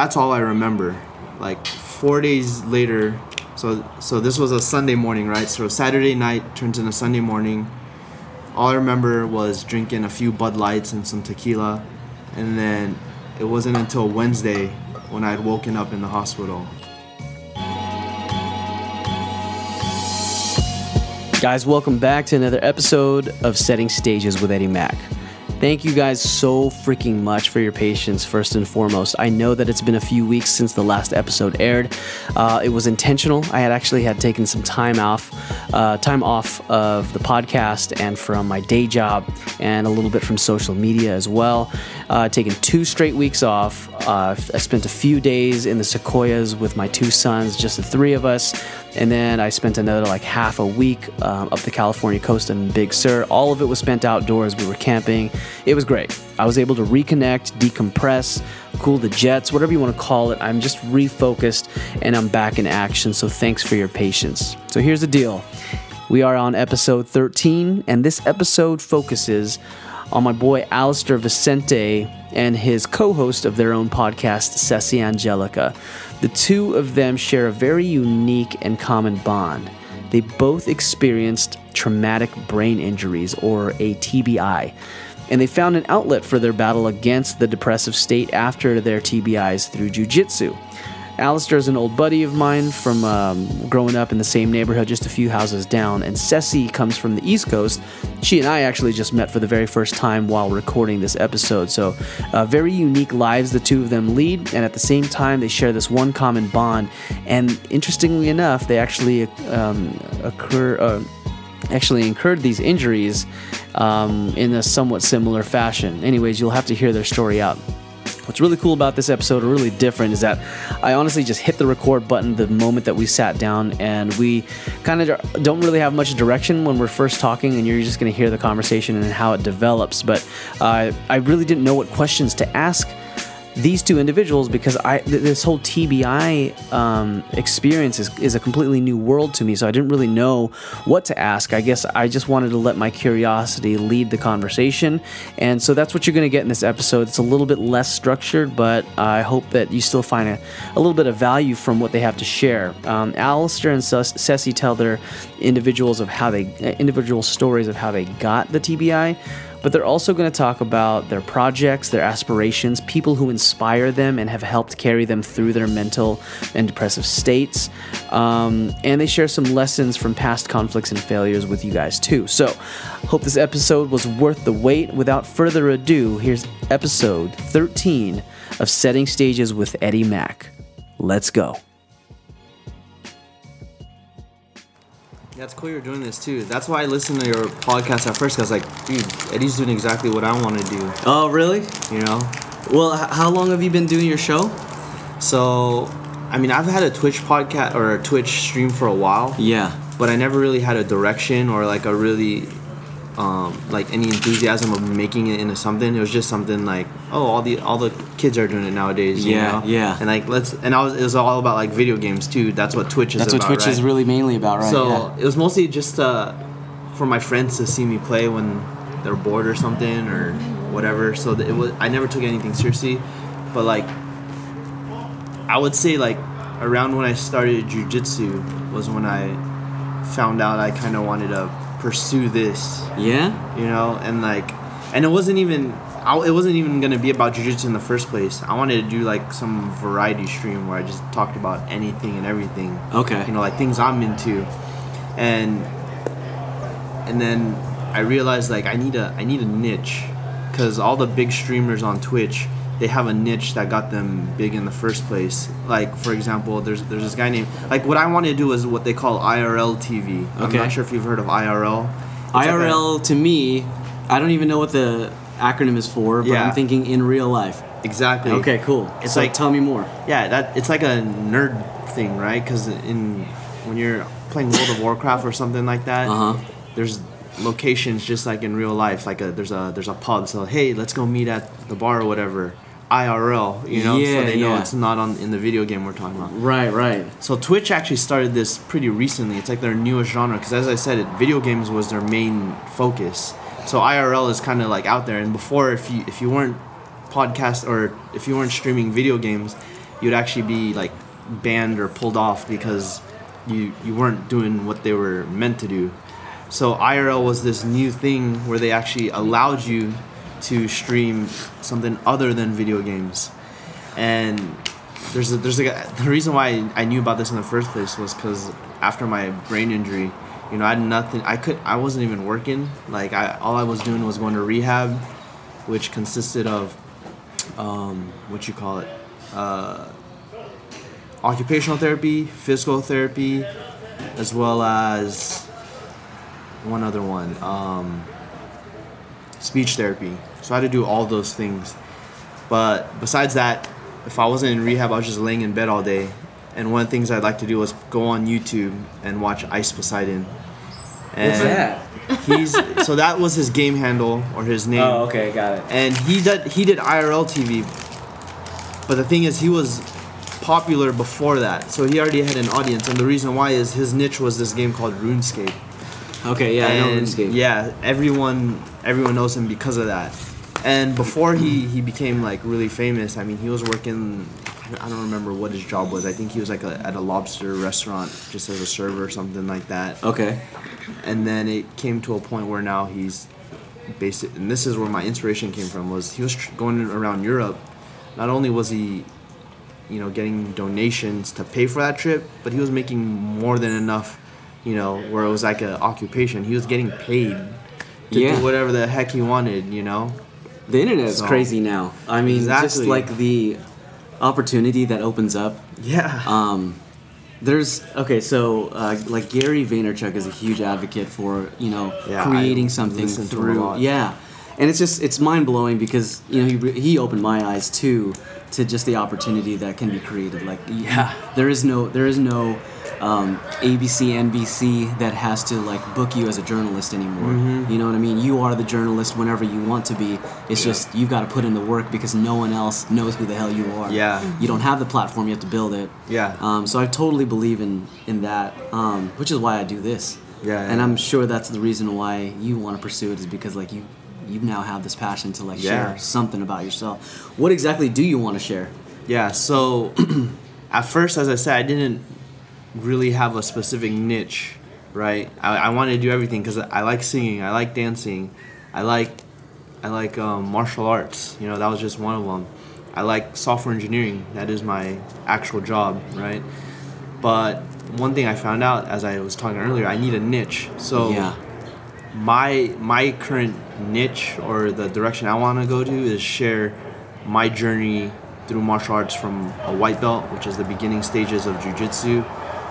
that's all I remember. Like four days later, so so this was a Sunday morning, right? So Saturday night turns into Sunday morning. All I remember was drinking a few Bud Lights and some tequila, and then it wasn't until Wednesday when I had woken up in the hospital. Guys, welcome back to another episode of Setting Stages with Eddie Mack. Thank you guys so freaking much for your patience, first and foremost. I know that it's been a few weeks since the last episode aired. Uh, it was intentional. I had actually had taken some time off, uh, time off of the podcast and from my day job and a little bit from social media as well. Uh, taken two straight weeks off. Uh, I spent a few days in the Sequoias with my two sons, just the three of us. And then I spent another like half a week um, up the California coast in Big Sur. All of it was spent outdoors. We were camping. It was great. I was able to reconnect, decompress, cool the jets, whatever you want to call it. I'm just refocused and I'm back in action. So thanks for your patience. So here's the deal we are on episode 13, and this episode focuses on my boy Alistair Vicente and his co host of their own podcast, Ceci Angelica. The two of them share a very unique and common bond. They both experienced traumatic brain injuries, or a TBI, and they found an outlet for their battle against the depressive state after their TBIs through jujitsu. Alistair is an old buddy of mine from um, growing up in the same neighborhood, just a few houses down. And Ceci comes from the East Coast. She and I actually just met for the very first time while recording this episode. So, uh, very unique lives the two of them lead. And at the same time, they share this one common bond. And interestingly enough, they actually um, occur. Uh, actually incurred these injuries um, in a somewhat similar fashion. Anyways, you'll have to hear their story out. What's really cool about this episode, really different, is that I honestly just hit the record button the moment that we sat down, and we kind of don't really have much direction when we're first talking, and you're just going to hear the conversation and how it develops. But uh, I really didn't know what questions to ask these two individuals because I th- this whole TBI um, experience is, is a completely new world to me. So I didn't really know what to ask. I guess I just wanted to let my curiosity lead the conversation, and so that's what you're going to get in this episode. It's a little bit less structured, but I hope that you still find a, a little bit of value from what they have to share. Um, Alistair and Ceci tell their individuals of how they individual stories of how they got the TBI but they're also going to talk about their projects, their aspirations, people who inspire them and have helped carry them through their mental and depressive states. Um, and they share some lessons from past conflicts and failures with you guys too. So, hope this episode was worth the wait. Without further ado, here's episode 13 of Setting Stages with Eddie Mack. Let's go. Yeah, it's cool you're doing this too. That's why I listened to your podcast at first. Cause like, dude, Eddie's doing exactly what I want to do. Oh, really? You know. Well, h- how long have you been doing your show? So, I mean, I've had a Twitch podcast or a Twitch stream for a while. Yeah. But I never really had a direction or like a really, um, like any enthusiasm of making it into something. It was just something like, oh, all the all the kids are doing it nowadays. you Yeah, know? yeah. And like, let's and I was it was all about like video games too. That's what Twitch is. That's what Twitch right? is really mainly about, right? So yeah. it was mostly just uh, for my friends to see me play when they're bored or something or whatever. So it was I never took anything seriously, but like I would say like around when I started jujitsu was when I found out I kind of wanted to pursue this, Yeah? you know, and like, and it wasn't even. I, it wasn't even gonna be about jujitsu in the first place. I wanted to do like some variety stream where I just talked about anything and everything Okay. you know like things i'm into and and then i realized like i need a i need a niche because all the big streamers on twitch they have a niche that got them big in the first place like for example there's there's this guy named like what i want to do is what they call irl tv i'm not sure if you've heard of irl It's like a- IRL to me, I don't even know what the acronym is for, but Yeah. I'm thinking in real life. exactly Okay, cool. It's so like- tell me more. yeah that it's like a nerd thing right because in when you're playing world of warcraft or something like that Uh huh. there's locations just like in real life like a there's a there's a pub so hey let's go meet at the bar or whatever IRL you know Yeah, so they know yeah. it's not on in the video game we're talking about Right, right. so Twitch actually started this pretty recently it's like their newest genre because as I said it video games was their main focus so IRL is kind of like out there and before if you if you weren't podcast or if you weren't streaming video games you'd actually be like banned or pulled off because you you weren't doing what they were meant to do. So IRL was this new thing where they actually allowed you to stream something other than video games, and there's a, there's like a, the reason why I knew about this in the first place was because after my brain injury, you know, I had nothing. I could I wasn't even working. Like I all I was doing was going to rehab, which consisted of, um, what you call it, uh, occupational therapy, physical therapy, as well as one other one, um, speech therapy. So I had to do all those things. But besides that, if I wasn't in rehab, I was just laying in bed all day. And one of the things I'd like to do was go on YouTube and watch Ice Poseidon. And What's that? He's so that was his game handle or his name Oh, okay, got it. and he did he did IRL TV. But the thing is, he was popular before that, so he already had an audience. And the reason why is his niche was this game called RuneScape. Okay, yeah, I know And, RuneScape. Yeah, everyone everyone knows him because of that. And before he he became like really famous, I mean, he was working. I don't remember what his job was. I think he was like a, at a lobster restaurant, just as a server or something like that Okay. and then it came to a point where now he's basic and this is where my inspiration came from was he was tr- going around Europe not only was he you know getting donations to pay for that trip but he was making more than enough you know where it was like an occupation he was getting paid to Yeah. do whatever the heck he wanted you know The internet is So- crazy now. I mean, just like the opportunity that opens up. yeah Um, there's okay, so uh, like Gary Vaynerchuk is a huge advocate for you know Yeah, creating I something listen to him a through yeah, and it's just it's mind blowing because you know he he opened my eyes too to just the opportunity that can be created. Like Yeah. there is no there is no um, ABC NBC that has to like book you as a journalist anymore. Mm-hmm. You know what I mean? You are the journalist whenever you want to be. It's just you've got to put in the work because no one else knows who the hell you are. Yeah. You don't have the platform. You have to build it. Yeah. Um, so I totally believe in in that, um, which is why I do this. Yeah, And. I'm sure that's the reason why you want to pursue it is because like you you now have this passion to like Yeah. share something about yourself. What exactly do you want to share? Yeah, so at first, as I said, I didn't really have a specific niche, right? I, I wanted to do everything because I like singing, I like dancing, I like I like um, martial arts. You know, that was just one of them. I like software engineering. That is my actual job, right? But one thing I found out as I was talking earlier, I need a niche. So yeah. my my current niche or the direction I want to go to is share my journey through martial arts from a white belt, which is the beginning stages of jujitsu,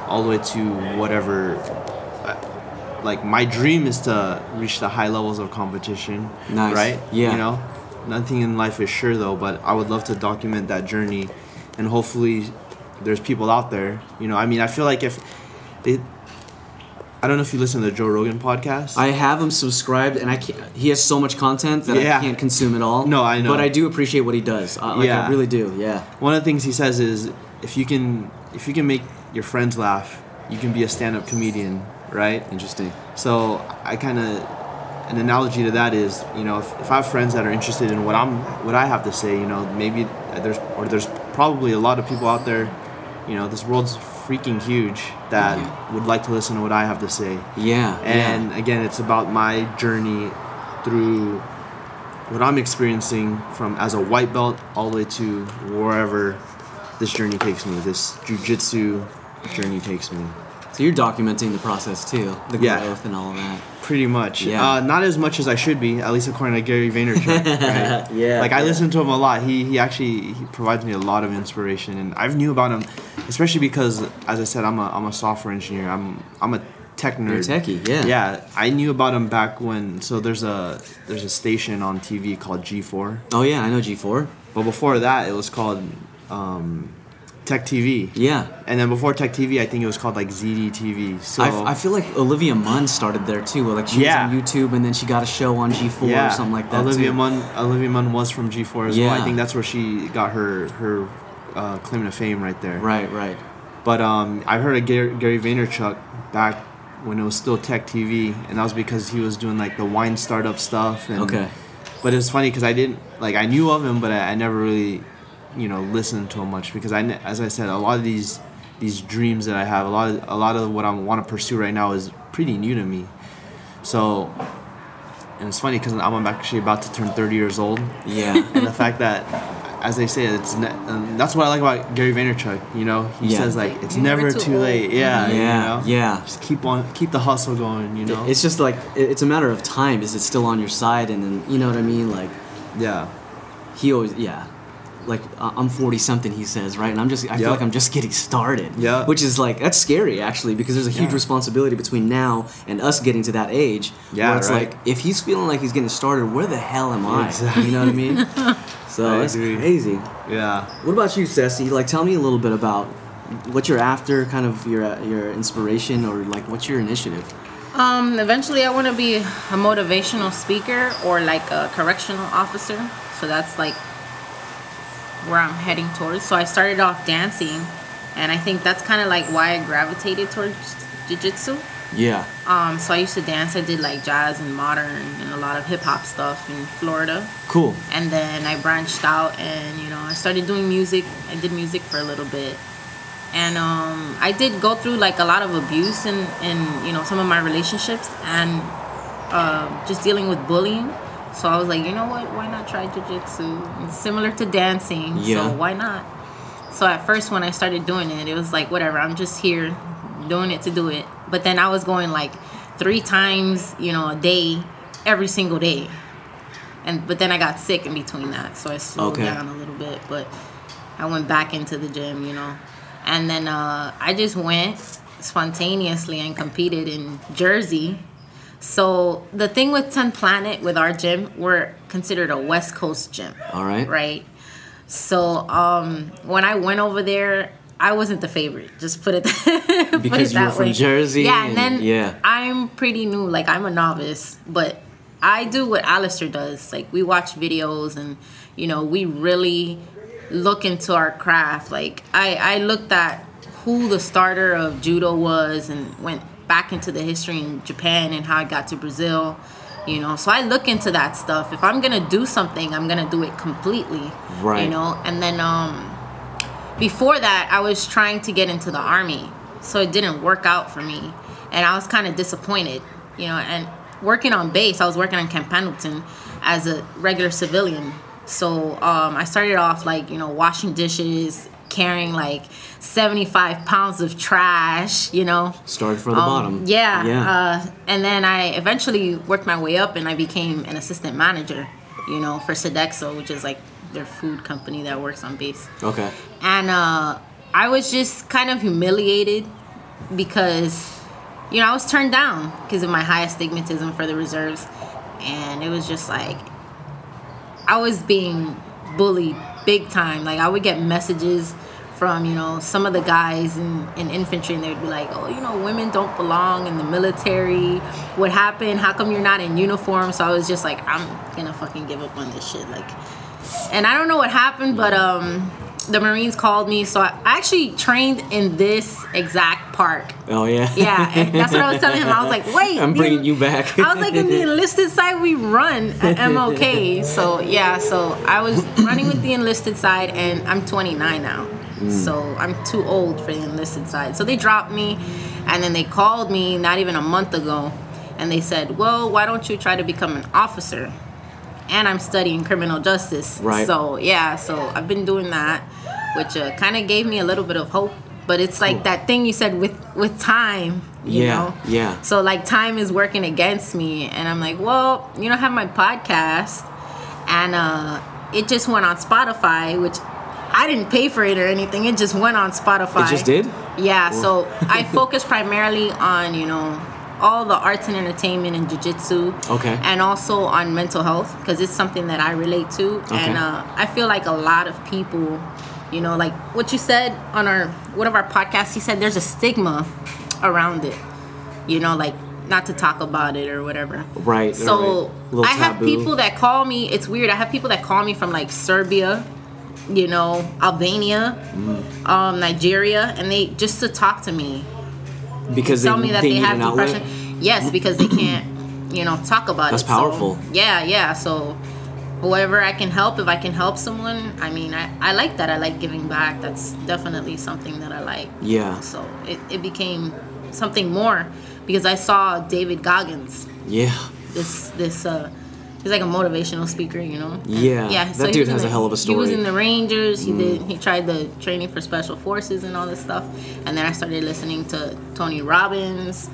all the way to whatever. uh, Like my dream is to reach the high levels of competition, Nice. right? Yeah. You know, nothing in life is sure though, but I would love to document that journey, and hopefully, there's people out there. You know, I mean, I feel like if they, I don't know if you listen to the Joe Rogan podcast. I have him subscribed, and I can't. He has so much content that Yeah. I can't consume it all. No, I know. But I do appreciate what he does. Uh, like, I Yeah. really do. Yeah. one of the things he says is if you can if you can make your friends laugh you can be a stand-up comedian right Interesting. so i kind of an analogy to that is you know if, if i have friends that are interested in what i'm what i have to say you know maybe there's or there's probably a lot of people out there you know this world's freaking huge that Yeah. would like to listen to what i have to say Yeah. and again it's about my journey through what i'm experiencing from as a white belt all the way to wherever this journey takes me this jujitsu journey takes me. So you're documenting the process too, the Yeah. growth and all of that. pretty much Yeah. uh, not as much as i should be at least according to gary vaynerchuk right? Yeah, like i yeah. listen to him a lot he, he actually he provides me a lot of inspiration and i've knew about him especially because as i said i'm a, I'm a software engineer i'm i'm a tech nerd You're techie, yeah. yeah i knew about him back when so there's a there's a station on tv called g4 Oh yeah, I know G4. but before that it was called um, tech tv Yeah. and then before tech tv i think it was called like zd tv so I, f- I feel like Olivia Munn started there too. Like she Yeah. was on YouTube and then she got a show on G4 or something like that. Olivia too. Munn. Olivia Munn was from G4 as well. I think that's where she got her her uh, claim to fame right there. Right, right. But um, I heard of Gary, Gary Vaynerchuk back when it was still Tech TV, and that was because he was doing like the wine startup stuff. And, Okay. But it was funny because I didn't like I knew of him, but I, I never really you know listen to them much because I as I said a lot of these these dreams that I have a lot of a lot of what I want to pursue right now is pretty new to me. So and it's funny because I'm actually about to turn 30 years old. Yeah. and the fact that, as they say, it's ne- that's what I like about Gary Vaynerchuk. You know, he Yeah. says like it's Never never too too late. Yeah, Yeah, you know? yeah. Just keep on, keep the hustle going. You know. It's just like it's a matter of time. Is it still on your side? And then you know what I mean? Like yeah, he always yeah. Like uh, I'm 40 something, he says, right? And I'm just I feel Yep. like I'm just getting started. Yeah. Which is like that's scary actually because there's a huge Yeah. responsibility between now and us getting to that age. Yeah, Where it's right. like if he's feeling like he's getting started, where the hell am I? Exactly. You know what I mean? So I that's agree. crazy. yeah. What about you, Ceci? Like, tell me a little bit about what you're after, kind of your your inspiration, or like what's your initiative? Um, eventually, I want to be a motivational speaker or like a correctional officer. So that's like where I'm heading towards. So I started off dancing, and I think that's kind of like why I gravitated towards jiu-jitsu. Yeah. Um, so I used to dance. I did like jazz and modern and a lot of hip hop stuff in Florida. Cool. And then I branched out and you know I started doing music. I did music for a little bit, and um, I did go through like a lot of abuse in in you know some of my relationships and uh, just dealing with bullying. So I was like, you know what? Why not try jujitsu? It's similar to dancing, Yeah. so why not? So at first, when I started doing it, it was like whatever. I'm just here doing it to do it. But then I was going like three times, you know, a day, every single day and but then I got sick in between that, so I slowed Okay. down a little bit. But I went back into the gym, you know, and then uh, I just went spontaneously and competed in Jersey. So the thing with 10 Planet with our gym, we're considered a West Coast gym, All right. right? So um, when I went over there, I wasn't the favorite. Just put it, put Because it you were that from way. Jersey Yeah, and- and then yeah. I'm pretty new. Like I'm a novice, but I do what Alistair does. Like we watch videos and you know we really look into our craft. Like I I looked at who the starter of judo was and went back into the history in Japan and how it got to Brazil. You know, so I look into that stuff. If I'm gonna do something, I'm gonna do it completely. Right. You know, and then um before that i was trying to get into the army so it didn't work out for me and i was kind of disappointed you know and working on base i was working on camp pendleton as a regular civilian so um, i started off like you know washing dishes carrying like 75 pounds of trash you know Started from the um, bottom. Yeah. Yeah. Uh, and then I eventually worked my way up and I became an assistant manager, you know, for Sodexo, which is like their food company that works on base. okay. And uh, I was just kind of humiliated because, you know, I was turned down because of my high astigmatism for the reserves. And it was just like, I was being bullied big time. Like, I would get messages from, you know, some of the guys in, in infantry, and they'd be like, oh, you know, women don't belong in the military. What happened? How come you're not in uniform? So I was just like, I'm gonna fucking give up on this shit. Like, and I don't know what happened, but um, the Marines called me. So I actually trained in this exact park. Oh yeah. Yeah, and that's what I was telling him. I was like, wait, I'm the- bringing you back. I was like, in the enlisted side, we run at MOK. So yeah, so I was running with the enlisted side, and I'm 29 now. Mm. So I'm too old for the enlisted side. So they dropped me, and then they called me not even a month ago, and they said, well, why don't you try to become an officer? And I'm studying criminal justice. Right. So yeah, so I've been doing that, which uh, kind of gave me a little bit of hope. But it's like that thing you said with with time. You Yeah, know? yeah. So like time is working against me, and I'm like, well, you know, I have my podcast, and uh, it just went on Spotify, which I didn't pay for it or anything. It just went on Spotify. It just did? Yeah. So I focus primarily on you know all the arts and entertainment and jujitsu. Okay. And also on mental health because it's something that I relate to, and uh, I feel like a lot of people, you know, like what you said on our one of our podcasts. He said there's a stigma around it. You know, like not to talk about it or whatever. Right, So right. I have people that call me. It's weird. I have people that call me from like Serbia, you know, Albania, Mm. um, Nigeria, and they just to talk to me because tell they, me that they they, have outlet. depression. Yes, because they can't, you know, talk about That's it. So, powerful. yeah, yeah. So whoever I can help, if I can help someone, I mean, I, I like that. I like giving back. That's definitely something that I like. Yeah. So it, it became something more because I saw David Goggins, Yeah. this this uh he's like a motivational speaker, you know. Yeah, yeah. that he dude has a the- hell of a story. He was in the Rangers. He did. He tried the training for special forces and all this stuff, and then I started listening to Tony Robbins,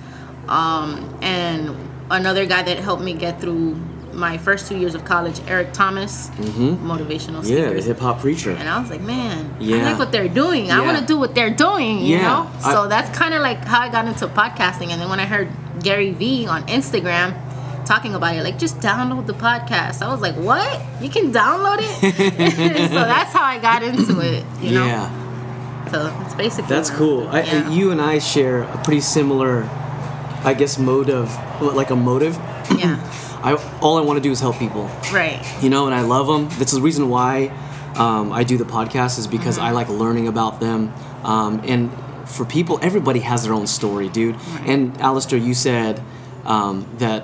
um, and another guy that helped me get through my first two years of college, Eric Thomas, motivational Mm-hmm. Yeah, the hip hop preacher. And I was like, man, I like what they're doing. I want to do what they're doing, you Yeah. know? I- So that's kind of like how I got into podcasting. And then when I heard Gary Vee on Instagram talking about it, like, just download the podcast. I was like, what? You can download it? so that's how I got into it, you know? yeah. So it's basically. That's cool. I, Yeah. You and I share a pretty similar, I guess, motive, like a motive. Yeah, I all I want to do is help people, right. you know, and I love them. That's the reason why um, I do the podcast is because Mm-hmm. I like learning about them. Um, and for people, everybody has their own story, dude. And Alistair, you said um, that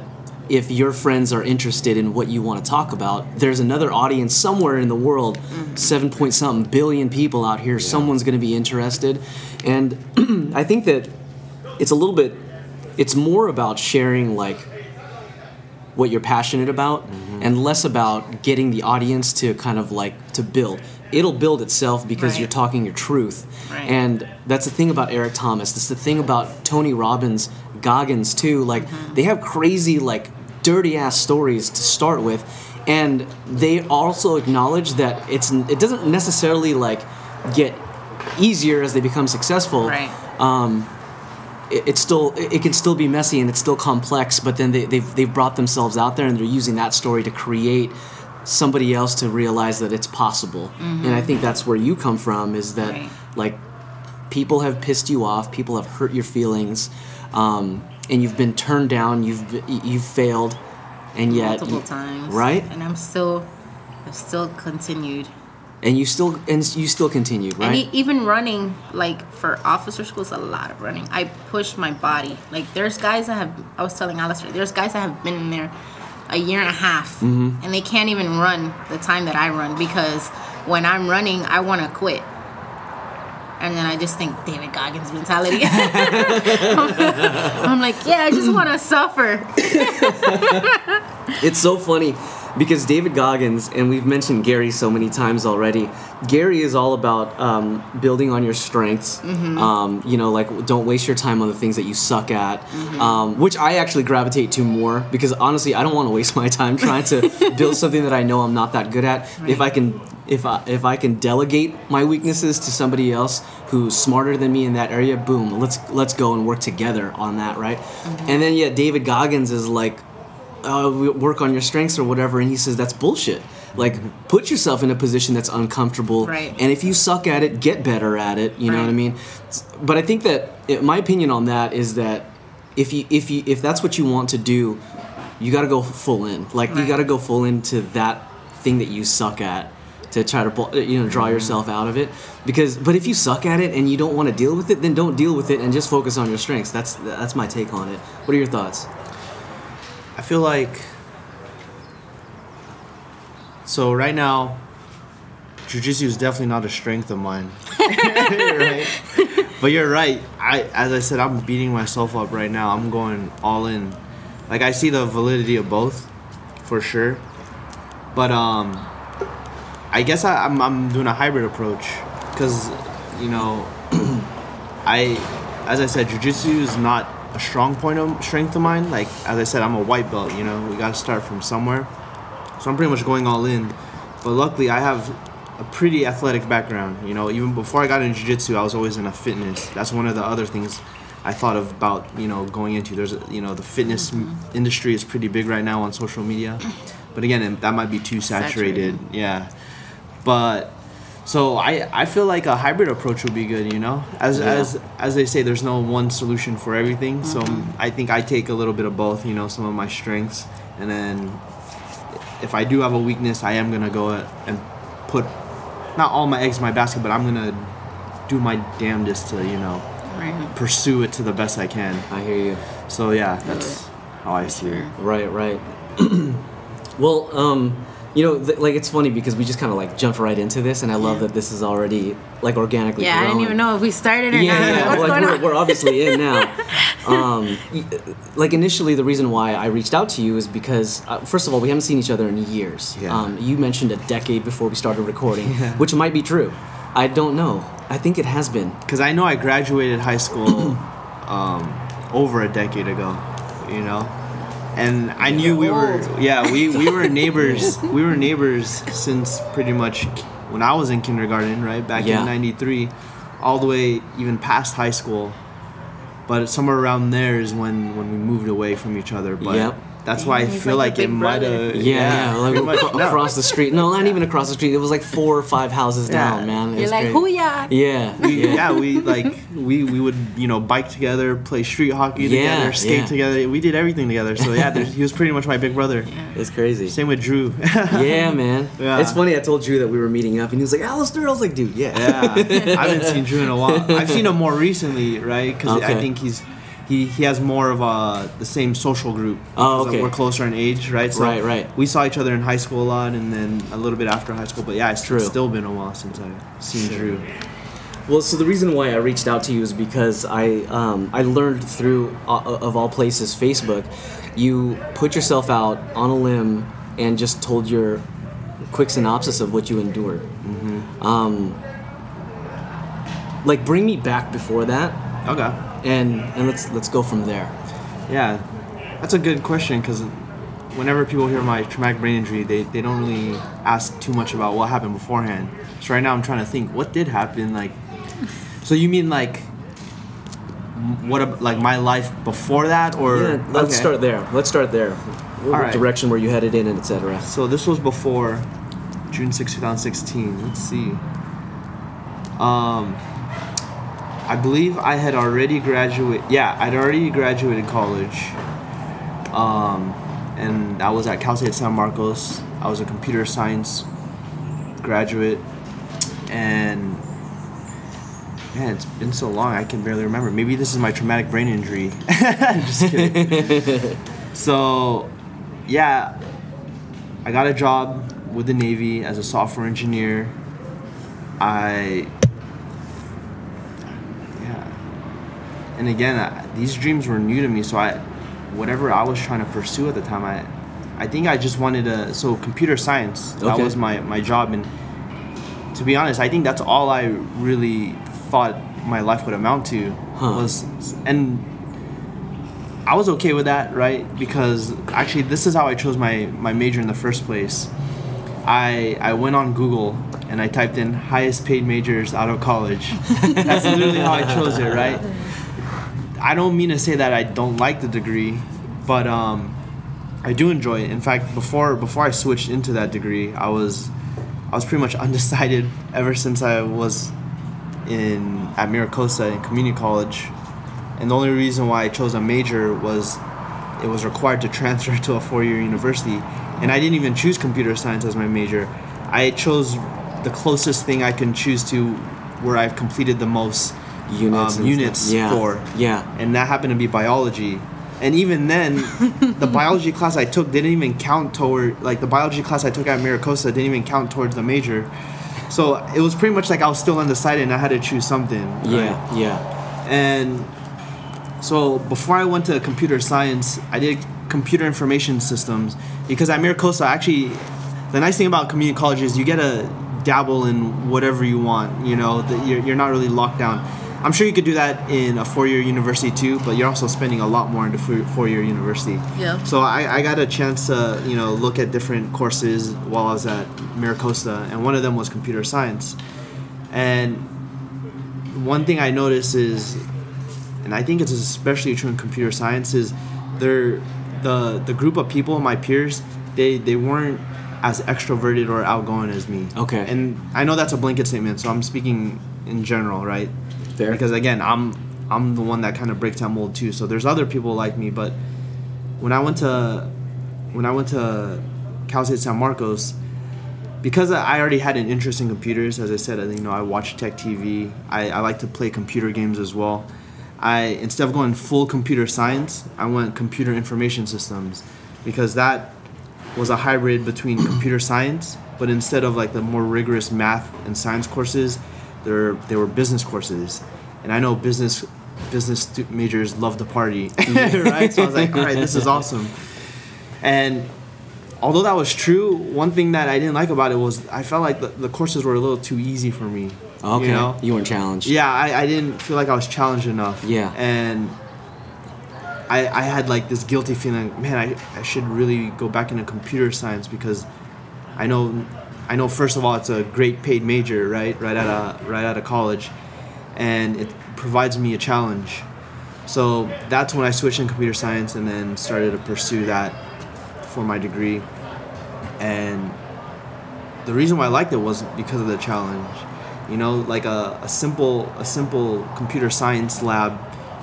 if your friends are interested in what you want to talk about, there's another audience somewhere in the world, Mm-hmm. seven point something billion people out here. Someone's going to be interested, and I think that it's a little bit. It's more about sharing like what you're passionate about and less about getting the audience to kind of like to build it'll build itself because Right. you're talking your truth Right. and that's the thing about eric thomas that's the thing about tony robbins goggins too like mm-hmm. they have crazy like dirty ass stories to start with and they also acknowledge that it's it doesn't necessarily like get easier as they become successful Right. Um, it, it's still it can still be messy and it's still complex but then they, they've, they've brought themselves out there and they're using that story to create somebody else to realize that it's possible and i think that's where you come from is that Right. like people have pissed you off people have hurt your feelings um, and you've been turned down you've you've failed and yet Multiple times. right And I'm still, I've still continued. and you still and you still continued right And even running, like for officer school, is a lot of running. I push my body. Like there's guys that have. I was telling Alistair, there's guys that have been in there a year and a half, Mm-hmm. and they can't even run the time that I run because when I'm running, I want to quit. And then I just think David Goggins mentality. I'm like, yeah, I just want to suffer. It's so funny because David Goggins, and we've mentioned Gary so many times already. Gary is all about um, building on your strengths. Mm-hmm. Um, you know, like don't waste your time on the things that you suck at, Mm-hmm. um, which I actually gravitate to more because honestly, I don't want to waste my time trying to build something that I know I'm not that good at. If I can, if I if I can delegate my weaknesses to somebody else who's smarter than me in that area, boom, let's let's go and work together on that, right? Mm-hmm. And then yeah, David Goggins is like uh, work on your strengths or whatever and he says that's bullshit. Like put yourself in a position that's uncomfortable Right. and if you suck at it get better at it you know what i mean? But i think that it, my opinion on that is that if you if you if that's what you want to do you got to go full in. Like you got to go full into that thing that you suck at to try to you know draw yourself out of it. Because but if you suck at it and you don't want to deal with it then don't deal with it and just focus on your strengths. That's that's my take on it. What are your thoughts I feel like so right now jujitsu is definitely not a strength of mine. right? But you're right. I as I said I'm beating myself up right now. I'm going all in. Like I see the validity of both for sure. But um I guess I, I'm I'm doing a hybrid approach cuz you know I as I said jujitsu is not a strong point of strength of mine. Like as I said I'm a white belt, you know. We got to start from somewhere. So I'm pretty much going all in. But luckily, I have a pretty athletic background. You know, even before I got into jiu-jitsu, I was always in a fitness. That's one of the other things I thought of about, you know, going into. There's, a, you know, the fitness m industry is pretty big right now on social media. But again, that might be too saturated. Yeah. But so I, I feel like a hybrid approach would be good, you know. As Yeah. as as they say, there's no one solution for everything. So I think I take a little bit of both, you know, some of my strengths, and then if I do have a weakness, I am gonna go and put not all my eggs in my basket, but I'm gonna do my damnedest to you know Right. pursue it to the best I can. i hear you So yeah, that's how I see it. Right, right. well, um, You know, th- like it's funny because we just kind of like jumped right into this, and I love that this is already like organically. Yeah, I didn't even know if we started or Yeah, not. yeah. What's like going we're, on? we're obviously in now. Um, like initially, the reason why I reached out to you is because, uh, first of all, we haven't seen each other in years. Yeah. Um, you mentioned a decade before we started recording, which might be true. I don't know. I think it has been. Because I know I graduated high school um, over a decade ago, you know, and I knew we were yeah we, we were neighbors we were neighbors since pretty much when I was in kindergarten right back Yeah. in '93, all the way even past high school. But somewhere around there is when when we moved away from each other. But Yep. That's why I feel like like, it might have Yeah, yeah, like pretty much, acro- no. across the street. No, not even across the street. It was like four or five houses Yeah. down, man. It You're like, great. who ya? Yeah, we, yeah. yeah, we like we we would you know bike together, play street hockey Yeah, together, skate yeah. together. We did everything together. So yeah, he was pretty much my big brother. Yeah. It's crazy. Same with Drew. Yeah, man. Yeah. It's funny. I told Drew that we were meeting up, and he was like, "Alistair." I was like, "Dude, yeah." yeah, I haven't seen Drew in a while. I've seen him more recently, right? Because Okay. I think he's he he has more of a the same social group. Oh, okay. We're closer in age, right? So Right, right. We saw each other in high school a lot, and then a little bit after high school. But yeah, it's True. still been a while since I've seen Drew. Well, so the reason why I reached out to you is because I um, I learned through uh, of all places Facebook, you put yourself out on a limb and just told your quick synopsis of what you endured. Mm-hmm. Um, like bring me back before that, Okay. And and let's let's go from there. Yeah, that's a good question because whenever people hear my traumatic brain injury, they, they don't really ask too much about what happened beforehand. So right now I'm trying to think what did happen. Like, so you mean like what ab- like my life before that or Yeah, let's Okay. start there. Let's start there. What right. direction were you headed in, and etc. So this was before June 6, 2016. Let's see. Um, I believe I had already graduated. Yeah, I'd already graduated college. Um, and I was at Cal State San Marcos. I was a computer science graduate, and man, it's been so long I can barely remember. Maybe this is my traumatic brain injury. Just kidding. so, yeah, I got a job with the Navy as a software engineer. I, and again, I, these dreams were new to me. So I, whatever I was trying to pursue at the time, I, I think I just wanted to. So computer science, that was my my job, and to be honest, I think that's all I really thought my life would amount to Huh. was, and I was okay with that, right? Because actually, this is how I chose my, my major in the first place. I I went on Google and I typed in highest paid majors out of college. That's literally how I chose it, right? I don't mean to say that I don't like the degree, but um, I do enjoy it. In fact, before before I switched into that degree, I was I was pretty much undecided ever since I was in at Miracosta in community college, and the only reason why I chose a major was it was required to transfer to a four-year university, and I didn't even choose computer science as my major. I chose the closest thing I can choose to where I've completed the most Units um, units. Yeah. for, Yeah. and that happened to be biology. And even then, the biology class I took didn't even count toward like the biology class I took at Miracosta didn't even count towards the major. So it was pretty much like I was still undecided and I had to choose something. right? Yeah. Yeah. And so before I went to computer science, I did computer information systems because at Miracosta, actually, the nice thing about community college is you get to dabble in whatever you want. You know, that you're, you're not really locked down. I'm sure you could do that in a four-year university too, but you're also spending a lot more in the four- four-year university. Yeah. So I, I got a chance to you know look at different courses while I was at Miracosta, and one of them was computer science. And one thing I noticed is, and I think it's especially true in computer science, is they're the the group of people, my peers, they they weren't as extroverted or outgoing as me. Okay. And I know that's a blanket statement, so I'm speaking in general, right? Fair. Because again, I'm I'm the one that kind of breaks that mold too. So there's other people like me, but when I went to when I went to Cal State San Marcos, because I already had an interest in computers, as I said, you know, I watch tech TV. I, I like to play computer games as well. I instead of going full computer science, I went computer information systems, because that was a hybrid between computer science, but instead of like the more rigorous math and science courses, there they were business courses, and I know business business stu- majors love to party, right? So I was like, all right, this is awesome, and although that was true, one thing that I didn't like about it was I felt like the, the courses were a little too easy for me. Okay. You know? You weren't challenged. Yeah, I, I didn't feel like I was challenged enough. Yeah. And I, I had like this guilty feeling, man, I, I should really go back into computer science because I know I know first of all it's a great paid major, right? Right out of right out of college. And it provides me a challenge. So that's when I switched in computer science and then started to pursue that for my degree. And the reason why I liked it was because of the challenge. You know, like a, a simple a simple computer science lab,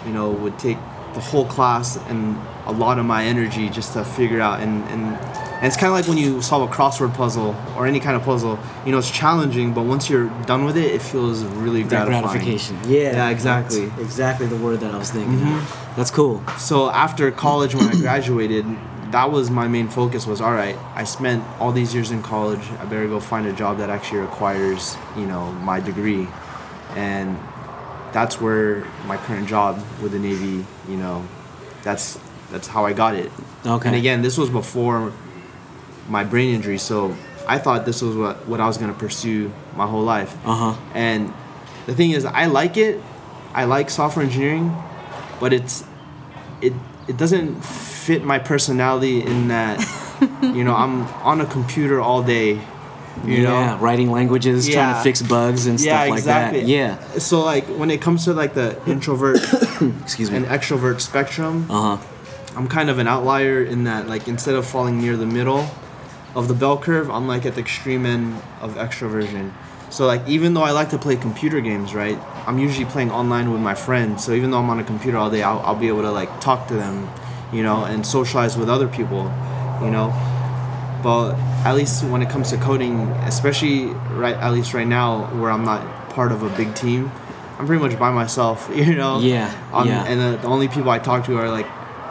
you know, would take the whole class and a lot of my energy just to figure out and, and and it's kind of like when you solve a crossword puzzle or any kind of puzzle. You know, it's challenging, but once you're done with it, it feels really That gratifying. gratification. Yeah. Yeah, exactly. Exactly the word that I was thinking. of. Mm-hmm. That's cool. So after college, when I graduated, that was my main focus. Was all right. I spent all these years in college. I better go find a job that actually requires, you know, my degree, and that's where my current job with the Navy. You know, that's that's how I got it. Okay. And again, this was before my brain injury, so I thought this was what what I was gonna pursue my whole life. Uh huh. And the thing is, I like it. I like software engineering, but it's it it doesn't fit my personality in that you know I'm on a computer all day. You yeah. know. Writing languages, trying to fix bugs and Yeah, stuff like exactly. that. Yeah. So like when it comes to like the introvert Excuse me. and extrovert spectrum, Uh huh. I'm kind of an outlier in that like instead of falling near the middle of the bell curve, I'm like at the extreme end of extroversion. So like even though I like to play computer games, right? I'm usually playing online with my friends. So even though I'm on a computer all day, I'll, I'll be able to like talk to them, you know, and socialize with other people, you know. But at least when it comes to coding, especially right at least right now where I'm not part of a big team, I'm pretty much by myself, you know. Yeah, Um, yeah. And the, the only people I talk to are like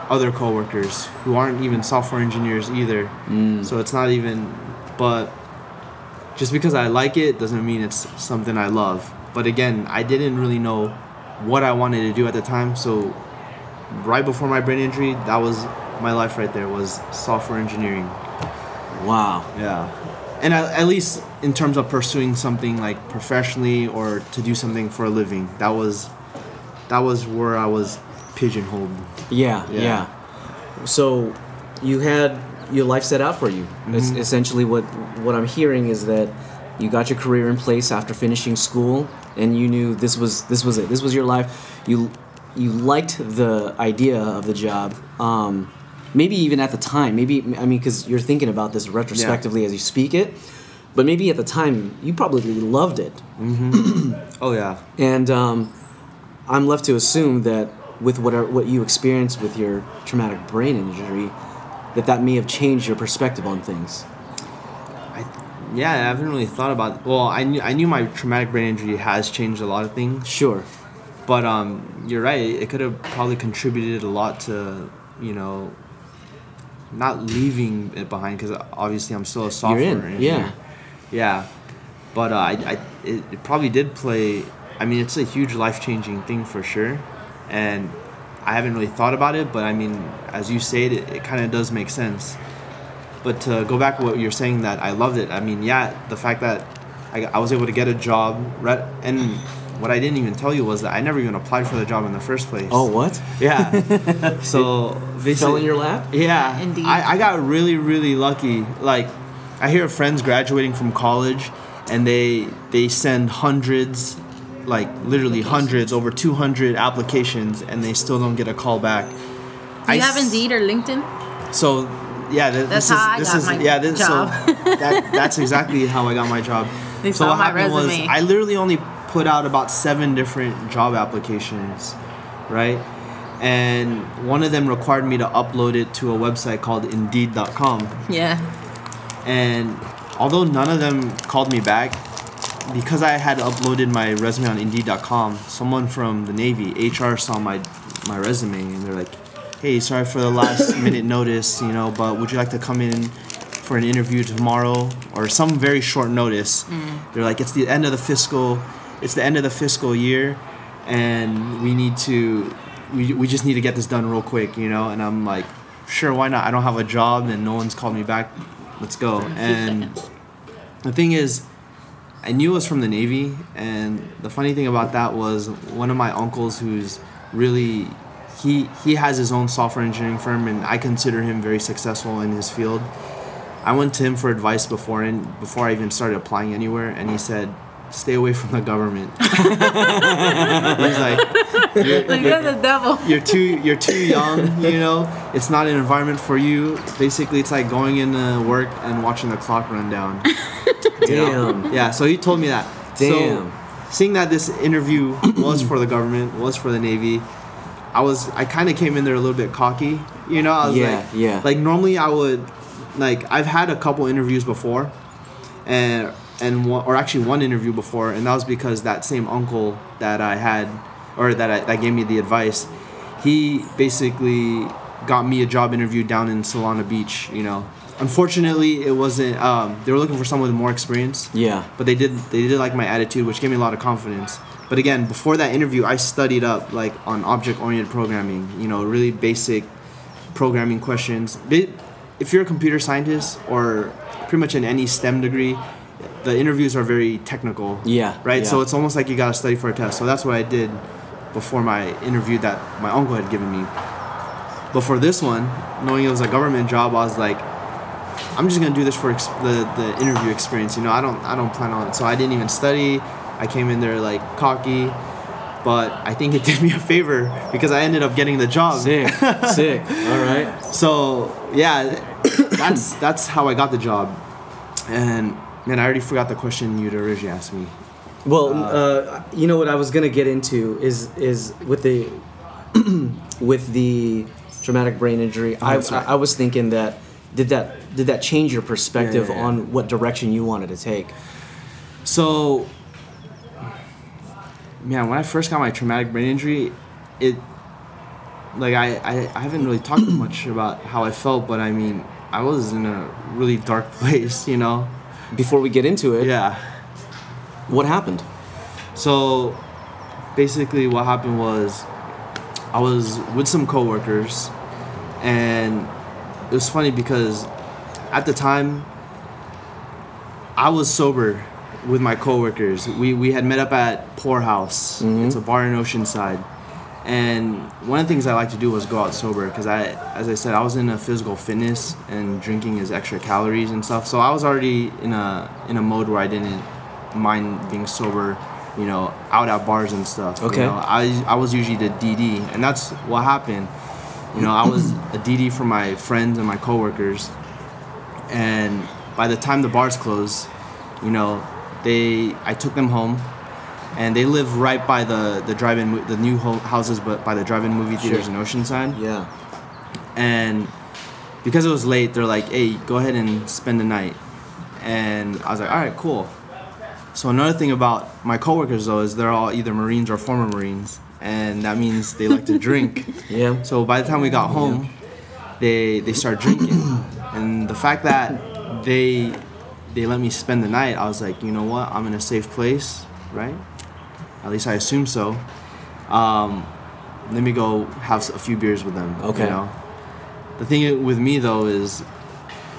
other coworkers who aren't even software engineers either. Mm. So it's not even, but just because I like it doesn't mean it's something I love. But again, I didn't really know what I wanted to do at the time. So right before my brain injury, that was my life right there was software engineering. Wow. Yeah. And at, at least in terms of pursuing something like professionally or to do something for a living, that was that was where I was pigeonholed. Yeah, Yeah. yeah. So you had your life set out for you. Mm-hmm. essentially, what what I'm hearing is that you got your career in place after finishing school, and you knew this was this was it. This was your life. You you liked the idea of the job. Um, maybe even at the time. Maybe I mean, because you're thinking about this retrospectively as you speak it. But maybe at the time you probably loved it. Oh yeah. And um, I'm left to assume that with whatever what you experienced with your traumatic brain injury, that that may have changed your perspective on things. I, yeah, I haven't really thought about. Well, I knew I knew my traumatic brain injury has changed a lot of things, Sure. but um, you're right. It could have probably contributed a lot to you know not leaving it behind because obviously I'm still a software in, engineer. yeah. Yeah, but uh, I, I it, it probably did play. I mean, it's a huge life changing thing for sure, and I haven't really thought about it. But I mean, as you say it, it, it kind of does make sense. But to go back to what you're saying that I loved it. I mean, yeah, the fact that I, I was able to get a job, right? And what I didn't even tell you was that I never even applied for the job in the first place. Oh, what? yeah. so basically, Fell in your lap? yeah, Indeed. I, I got really really lucky. Like, I hear of friends graduating from college, and they they send hundreds, like literally hundreds, over two hundred applications, and they still don't get a call back. Do you I have Indeed or LinkedIn? So, yeah, th- That's this is I this got is my yeah. This, job. So that that's exactly how I got my job. They so saw what my happened was resume. I literally only put out about seven different job applications, right? And one of them required me to upload it to a website called Indeed.com. Yeah. And although none of them called me back, because I had uploaded my resume on Indeed.com, someone from the Navy HR saw my my resume and they're like, "Hey, sorry for the last minute notice, you know, but would you like to come in for an interview tomorrow or some very short notice. Mm. They're like, it's the end of the fiscal, it's the end of the fiscal year, and we need to, we, we just need to get this done real quick, you know. And I'm like, sure, why not? I don't have a job and no one's called me back. Let's go. And the thing is, I knew it was from the Navy, and the funny thing about that was one of my uncles, who's really he he has his own software engineering firm, and I consider him very successful in his field. I went to him for advice before and before I even started applying anywhere, and he said, "Stay away from the government." He's like, you're, Like you're the devil. you're too you're too young you know it's not an environment for you basically it's like going into work and watching the clock run down? Damn. yeah so he told me that Damn. so seeing that this interview was for the government was for the navy i was i kind of came in there a little bit cocky you know i was Yeah, like yeah. like normally i would like i've had a couple interviews before and and one, or actually one interview before, and that was because that same uncle that I had, or that I, that gave me the advice, he basically got me a job interview down in Solana Beach. You know, unfortunately, it wasn't. Um, they were looking for someone with more experience. Yeah. But they did they did like my attitude, which gave me a lot of confidence. But again, before that interview, I studied up like on object oriented programming. You know, really basic programming questions. If you're a computer scientist or pretty much in any STEM degree, the interviews are very technical. Yeah, Right. So it's almost like you gotta study for a test. So that's what I did before my interview that my uncle had given me. But for this one, knowing it was a government job, I was like, I'm just gonna do this for ex- the the interview experience. You know, I don't I don't plan on it. So I didn't even study. I came in there like cocky, but I think it did me a favor because I ended up getting the job. Sick. Sick. All right. So yeah, that's that's how I got the job. And man, I already forgot the question you'd originally asked me. Well, uh, you know what I was gonna get into is is with the with the traumatic brain injury. I. I I was thinking that did that did that change your perspective Yeah, yeah, yeah. on what direction you wanted to take? So, man, when I first got my traumatic brain injury, it like I, I, I haven't really talked much about how I felt, but I mean, I was in a really dark place, you know. Before we get into it, Yeah. what happened? So, basically, what happened was, I was with some coworkers, and it was funny because, at the time, I was sober with my coworkers. We we had met up at Pour House. Mm-hmm. It's a bar in Oceanside, and one of the things I like to do was go out sober because I, as I said, I was in a physical fitness and drinking is extra calories and stuff. So I was already in a in a mode where I didn't mind being sober, you know, out at bars and stuff. Okay. You know, I I was usually the DD, and that's what happened. You know, I was a DD for my friends and my coworkers, and by the time the bars closed, you know, they I took them home, and they live right by the the drive-in the new houses, but by the drive-in movie theaters Sure. in Oceanside. Yeah. And because it was late, they're like, "Hey, go ahead and spend the night," and I was like, "All right, cool." So another thing about my coworkers though is they're all either Marines or former Marines, and that means they like to drink. Yeah. So by the time we got home, they they start drinking, and the fact that they they let me spend the night, I was like, you know what, I'm in a safe place, right? At least I assume so. Um, let me go have a few beers with them. Okay. You know? The thing with me though is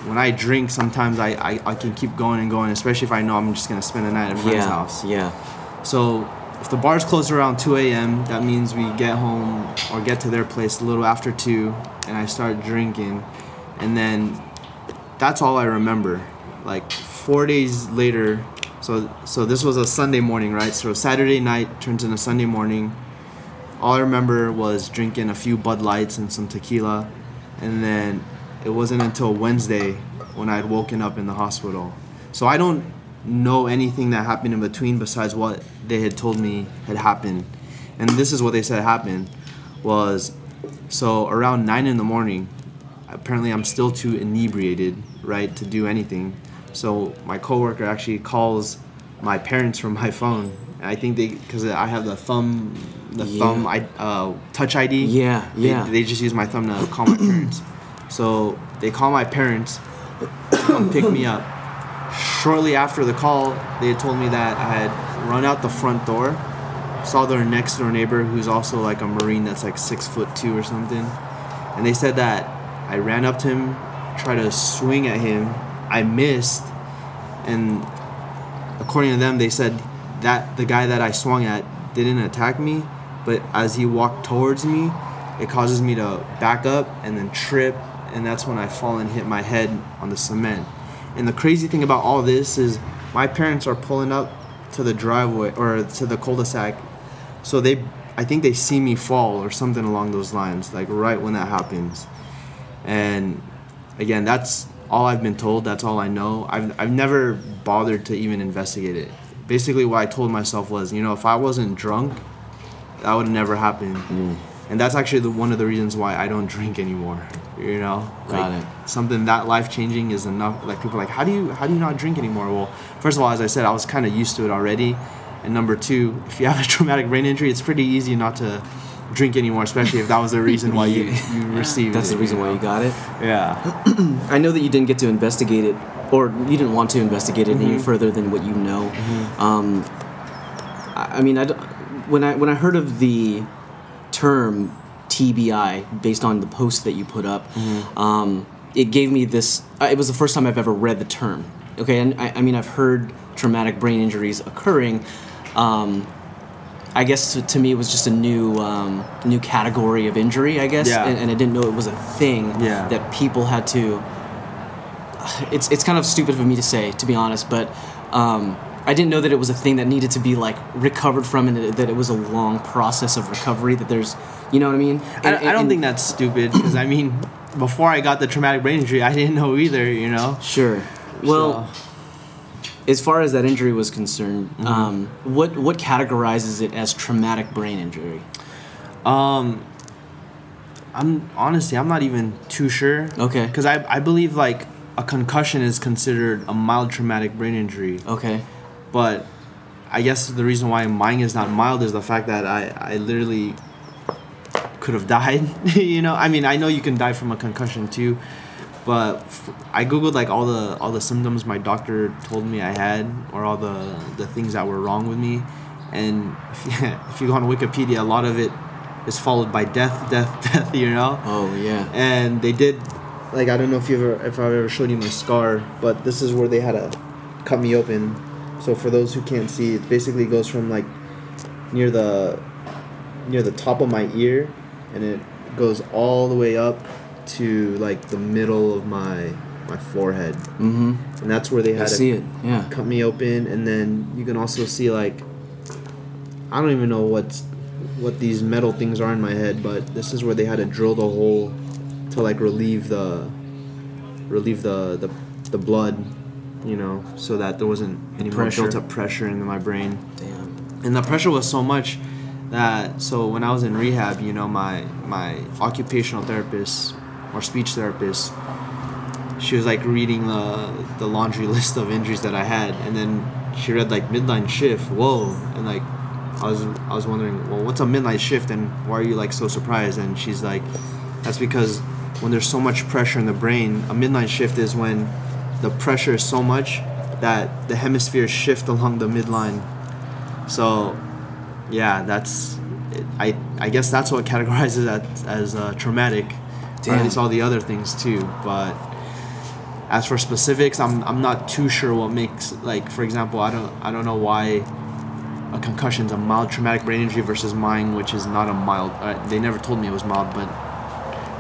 when I drink, sometimes I, I, I can keep going and going, especially if I know I'm just gonna spend the night at a friend's Yeah. house. Yeah. So if the bars close around 2 a.m., that means we get home or get to their place a little after 2, and I start drinking. And then that's all I remember. Like four days later, so so this was a Sunday morning, right? So Saturday night turns into Sunday morning. All I remember was drinking a few Bud Lights and some tequila, and then it wasn't until Wednesday when I had woken up in the hospital. So I don't know anything that happened in between besides what they had told me had happened. And this is what they said happened was so around nine in the morning, apparently I'm still too inebriated, right, to do anything. So my coworker actually calls my parents from my phone. I think they because I have the thumb, the Yeah. thumb, I uh, touch ID. Yeah, They- yeah. They, just use my thumb to call my parents. So they call my parents. come pick me up. Shortly after the call, they had told me that I had run out the front door, saw their next door neighbor who's also like a Marine that's like six foot two or something. And they said that I ran up to him, tried to swing at him. I missed. And according to them, they said that the guy that I swung at didn't attack me, but as he walked towards me, it causes me to back up and then trip, and that's when I fall and hit my head on the cement. And the crazy thing about all this is my parents are pulling up to the driveway or to the cul-de-sac, so they, I think they see me fall or something along those lines, like right when that happens. And again, that's all I've been told. That's all I know. I've, I've never bothered to even investigate it. Basically, what I told myself was, you know, if I wasn't drunk, that would never happened. Mm. And that's actually the, one of the reasons why I don't drink anymore. You know, Got like, it. Something that life changing is enough. Like people are like, how do you how do you not drink anymore? Well, first of all, as I said, I was kind of used to it already. And number two, if you have a traumatic brain injury, it's pretty easy not to drink anymore, especially if that was the reason why you, you received That's it. the reason why know? you got it. Yeah. I know that you didn't get to investigate it, or you didn't want to investigate it Mm-hmm. any further than what you know. Um, I, I mean, I when I when I heard of the term TBI based on the post that you put up, Mm-hmm. um, it gave me this. uh, It was the first time I've ever read the term. Okay, and I, I mean, I've heard traumatic brain injuries occurring. Um, I guess to, to me it was just a new um, new category of injury. I guess, Yeah. and, and I didn't know it was a thing Yeah. that people had to. It's it's kind of stupid for me to say, to be honest, but um, I didn't know that it was a thing that needed to be like recovered from, and that- it was a long process of recovery. That there's, you know what I mean? I, And- I don't and- think that's stupid because I mean, before I got the traumatic brain injury, I didn't know either. You know. Sure. Well, So- as far as that injury was concerned, Mm-hmm. um, what what categorizes it as traumatic brain injury? Um, I'm honestly, I'm not even too sure. Okay. Because I, I believe like a concussion is considered a mild traumatic brain injury, Okay. But I guess the reason why mine is not mild is the fact that I, I literally could have died. you know, I mean, I know you can die from a concussion too, but f- I googled like all the all the symptoms my doctor told me I had, or all the the things that were wrong with me, and if you, if you go on Wikipedia, a lot of it is followed by death, death, death. You know Oh yeah. and they did like I don't know if you ever if I've ever showed you my scar, but this is where they had to cut me open. So for those who can't see, it basically goes from like near the near the top of my ear, and it goes all the way up to like the middle of my my forehead, Mm-hmm. and that's where they had to see it. Yeah. cut me open, and then you can also see like I don't even know what's what these metal things are in my head, but this is where they had to drill the hole to like relieve the relieve the the, the blood, you know, so that there wasn't any more built up pressure in my brain. Damn. And the pressure was so much that so when I was in rehab, you know, my my occupational therapist or speech therapist, she was like reading the the laundry list of injuries that I had, and then she read like midline shift. Whoa! And like I was I was wondering, well, what's a midnight shift, and why are you like so surprised? And she's like, that's because when there's so much pressure in the brain, a midnight shift is when the pressure is so much that the hemispheres shift along the midline. So, yeah, that's I I guess that's what categorizes that as uh, traumatic, or Damn. at least all the other things too. But as for specifics, I'm I'm not too sure what makes like for example, I don't I don't know why a concussion's a mild traumatic brain injury versus mine, which is not a mild. Uh, they never told me it was mild, but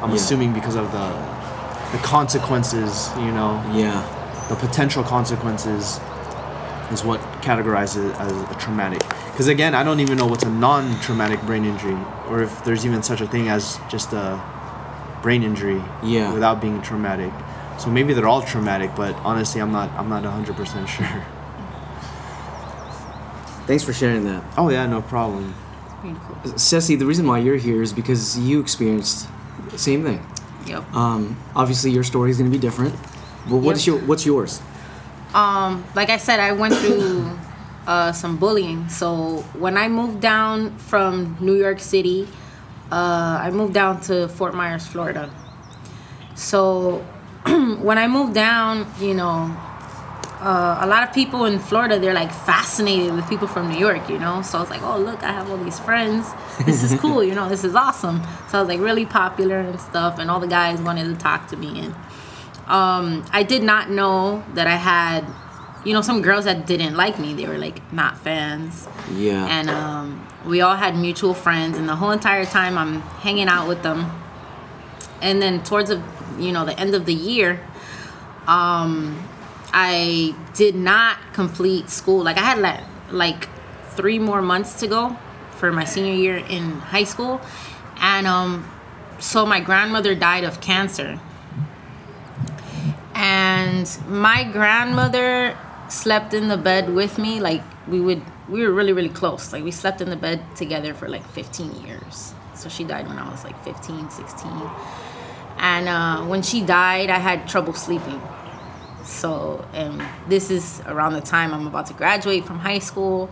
I'm Yeah. assuming because of the the consequences, you know, Yeah. the potential consequences is what categorizes it as a traumatic. Because again, I don't even know what's a non-traumatic brain injury, or if there's even such a thing as just a brain injury Yeah. without being traumatic. So maybe they're all traumatic, but honestly, I'm not. I'm not 100 percent sure. Thanks for sharing that. Oh yeah, no problem. Ceci, the reason why you're here is because you experienced the same thing. Yep. Um, obviously, your story is going to be different. But what is Yep. your what's yours? Um, like I said, I went through uh, some bullying. So when I moved down from New York City, uh, I moved down to Fort Myers, Florida. So when I moved down, you know, uh, a lot of people in Florida they're like fascinated with people from New York, you know. So I was like, oh look, I have all these friends. This is cool, you know. This is awesome. So I was like really popular and stuff, and all the guys wanted to talk to me. And um, I did not know that I had, you know, some girls that didn't like me. They were like not fans. Yeah. And um, we all had mutual friends, and the whole entire time I'm hanging out with them. And then towards the, you know, the end of the year, um, I did not complete school. Like I had like like three more months to go for my senior year in high school, and um, so my grandmother died of cancer. And my grandmother slept in the bed with me. Like we would, we were really really close. Like we slept in the bed together for like 15 years. So she died when I was like 15, 16. And uh, when she died, I had trouble sleeping. So, and this is around the time I'm about to graduate from high school.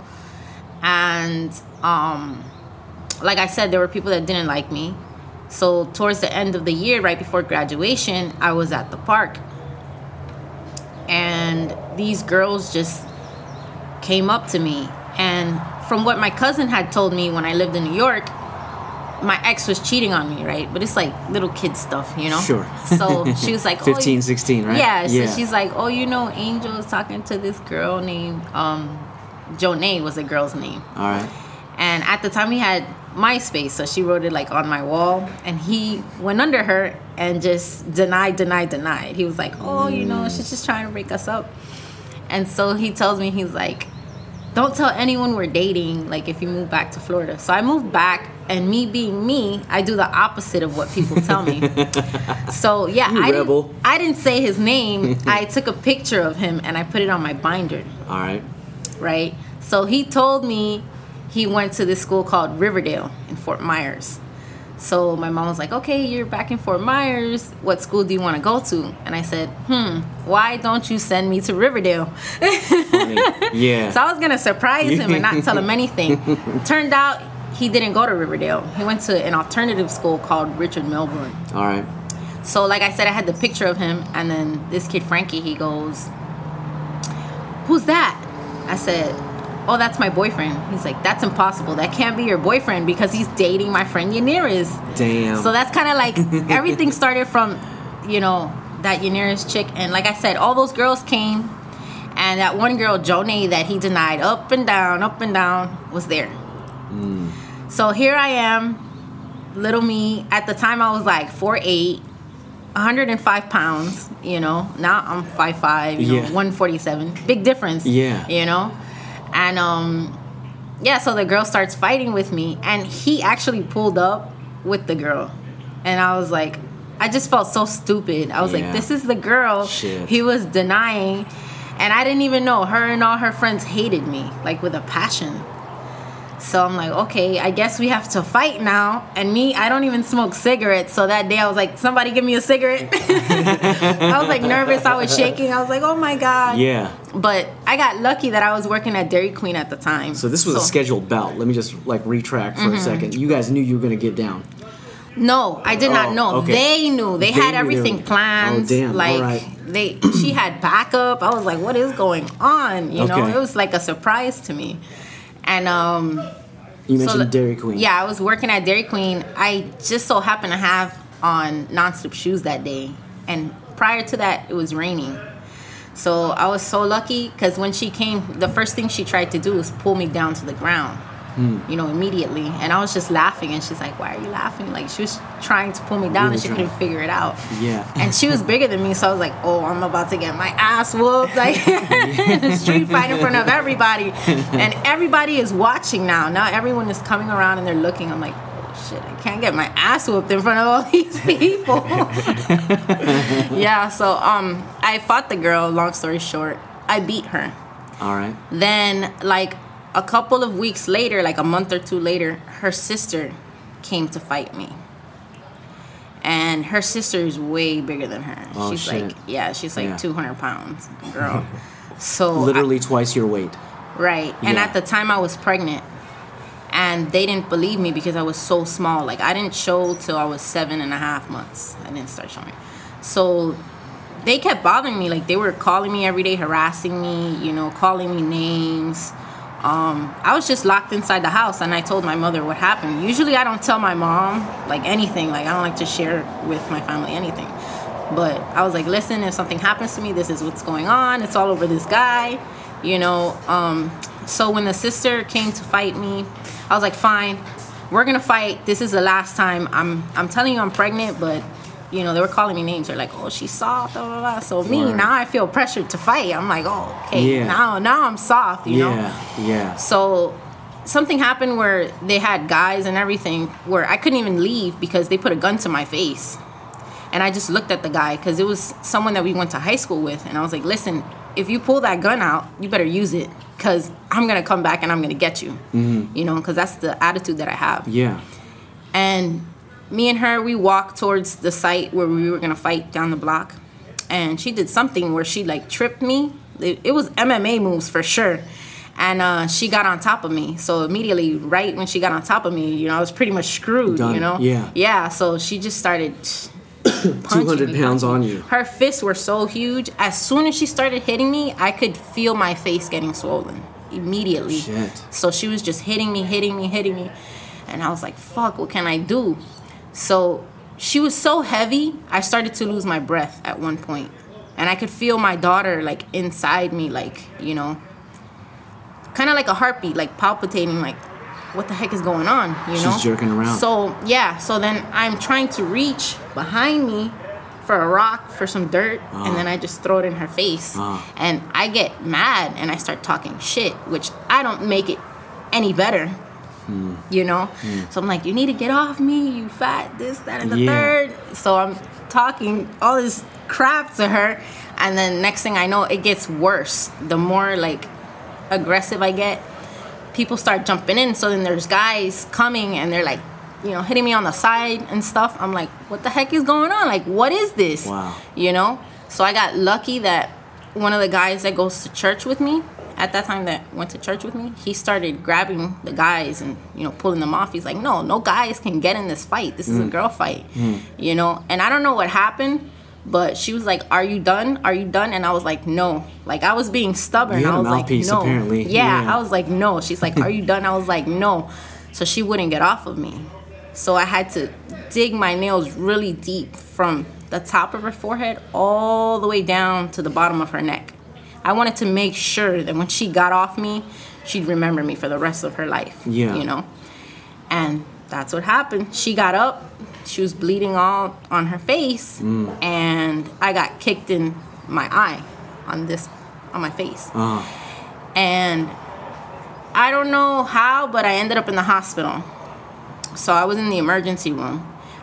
And um, like I said, there were people that didn't like me. So, towards the end of the year, right before graduation, I was at the park. And these girls just came up to me. And from what my cousin had told me when I lived in New York, my ex was cheating on me, right? But it's like little kid stuff, you know? Sure. So she was like, 15, oh, 16, right? Yeah, so Yeah. she's like, oh, you know, Angel is talking to this girl named um, Jonay was the girl's name. All right. And at the time, he had MySpace, so she wrote it like on my wall. And he went under her and just denied, denied, denied. He was like, oh, you know, she's just trying to break us up. And so he tells me, he's like, don't tell anyone we're dating, like if you move back to Florida. So I moved back, and me being me, I do the opposite of what people tell me. so yeah, You I rebel. didn't, I didn't say his name. I took a picture of him and I put it on my binder All right. right? So he told me he went to this school called Riverdale in Fort Myers. So my mom was like, okay, you're back in Fort Myers. What school do you want to go to? And I said, hmm, why don't you send me to Riverdale? Yeah. So I was gonna surprise him and not tell him anything. Turned out he didn't go to Riverdale. He went to an alternative school called Richard Milburn. All right. So, like I said, I had the picture of him, and then this kid Frankie, he goes, "Who's that?" I said, "Oh, that's my boyfriend." He's like, "That's impossible. That can't be your boyfriend because he's dating my friend Yanira's." Damn. So that's kind of like everything started from, you know, that Yanira's chick, and like I said, all those girls came, and that one girl, Jonay, that he denied up and down, up and down, was there. Mm. So here I am, little me. At the time, I was like 4'8", 105 pounds. You know, now I'm 5'5", you know, 147. Big difference. Yeah. You know, and um, yeah. So the girl starts fighting with me, and he actually pulled up with the girl, and I was like, I just felt so stupid. I was Yeah. like, this is the girl Shit. he was denying, and I didn't even know her and all her friends hated me like with a passion. So I'm like, okay, I guess we have to fight now. And me, I don't even smoke cigarettes. So that day I was like, somebody give me a cigarette. I was like nervous. I was shaking. I was like, oh my God. Yeah. But I got lucky that I was working at Dairy Queen at the time. So this was a scheduled bout. Let me just like retract for Mm-hmm. a second. You guys knew you were gonna get down. No, I did Oh, not know. okay. They knew. They, They had everything they planned. Oh, damn. Like they she had backup. I was like, what is going on? You know, it was like a surprise to me. And um You mentioned the- Dairy Queen. Yeah, I was working at Dairy Queen. I just so happened to have on non-slip shoes that day, and prior to that, it was raining. So I was so lucky because when she came, the first thing she tried to do was pull me down to the ground. Hmm. You know, immediately, and I was just laughing, and she's like, "Why are you laughing?" Like she was trying to pull me down, Really and she trying. couldn't figure it out. Yeah. And she was bigger than me, so I was like, "Oh, I'm about to get my ass whooped!" Like street fight in front of everybody, and everybody is watching now. Now everyone is coming around and they're looking. I'm like, "Oh shit! I can't get my ass whooped in front of all these people." yeah. So um, I fought the girl. Long story short, I beat her. All right. Then, like a couple of weeks later, like a month or two later, her sister came to fight me. And her sister is way bigger than her. Oh, she's shit. like, yeah, she's like Yeah. 200 pounds, girl. So, I- Literally twice your weight. right. And at the time, I was pregnant. And they didn't believe me because I was so small. Like, I didn't show till I was seven and a half months. I didn't start showing. So, they kept bothering me. Like they were calling me every day, harassing me. You know, calling me names. Um, I was just locked inside the house, and I told my mother what happened. Usually, I don't tell my mom like anything. Like I don't like to share with my family anything. But I was like, listen, if something happens to me, this is what's going on. It's all over this guy, you know. Um, so when the sister came to fight me, I was like, fine, we're gonna fight. This is the last time. I'm I'm telling you I'm pregnant, but you know, they were calling me names. They're like, "Oh, she's soft." Blah, blah, blah. So me now, I feel pressured to fight. I'm like, "Oh, okay." Yeah. Now, now I'm soft. You know. yeah, yeah. So something happened where they had guys and everything where I couldn't even leave because they put a gun to my face. And I just looked at the guy because it was someone that we went to high school with. And I was like, listen, if you pull that gun out, you better use it because I'm going to come back and I'm going to get you. Mm-hmm. You know, because that's the attitude that I have Yeah. and me and her we walked towards the site where we were gonna fight down the block and she did something where she like tripped me it, it was mma moves for sure and uh, she got on top of me so immediately right when she got on top of me you know i was pretty much screwed Done. you know Yeah. yeah so she just started punching 200 me, pounds on you. her fists were so huge as soon as she started hitting me i could feel my face getting swollen immediately Shit. so she was just hitting me, hitting me, hitting me. And I was like, fuck, what can I do? So she was so heavy, I started to lose my breath at one point. And I could feel my daughter like inside me, like, you know, kind of like a heartbeat, like palpitating, like, what the heck is going on? You know? She's jerking around. So, yeah, so then I'm trying to reach behind me for a rock, for some dirt, and then I just throw it in her face. Ah. And I get mad and I start talking shit, which I don't make it any better. Hmm. You know? So I'm like, you need to get off me, you fat, this, that, and the Yeah. third. So I'm talking all this crap to her. And then next thing I know, it gets worse. The more like aggressive I get, people start jumping in. So then there's guys coming and they're like, you know, hitting me on the side and stuff. I'm like, what the heck is going on? Like, what is this? Wow. You know? So I got lucky that one of the guys that goes to church with me at that time that went to church with me, he started grabbing the guys and, you know, pulling them off. He's like, no, no guys can get in this fight. This is a girl fight. You know? And I don't know what happened. But she was like, "Are you done? Are you done?" And I was like, "No." Like I was being stubborn. I was like, "No." apparently. Yeah, Yeah. I was like, "No." She's like, "Are you done?" I was like, "No." So she wouldn't get off of me. So I had to dig my nails really deep from the top of her forehead all the way down to the bottom of her neck. I wanted to make sure that when she got off me, she'd remember me for the rest of her life. Yeah. You know? And that's what happened. She got up, she was bleeding all on her face, and I got kicked in my eye on this on my face. Uh, And I don't know how, but I ended up in the hospital. So I was in the emergency room.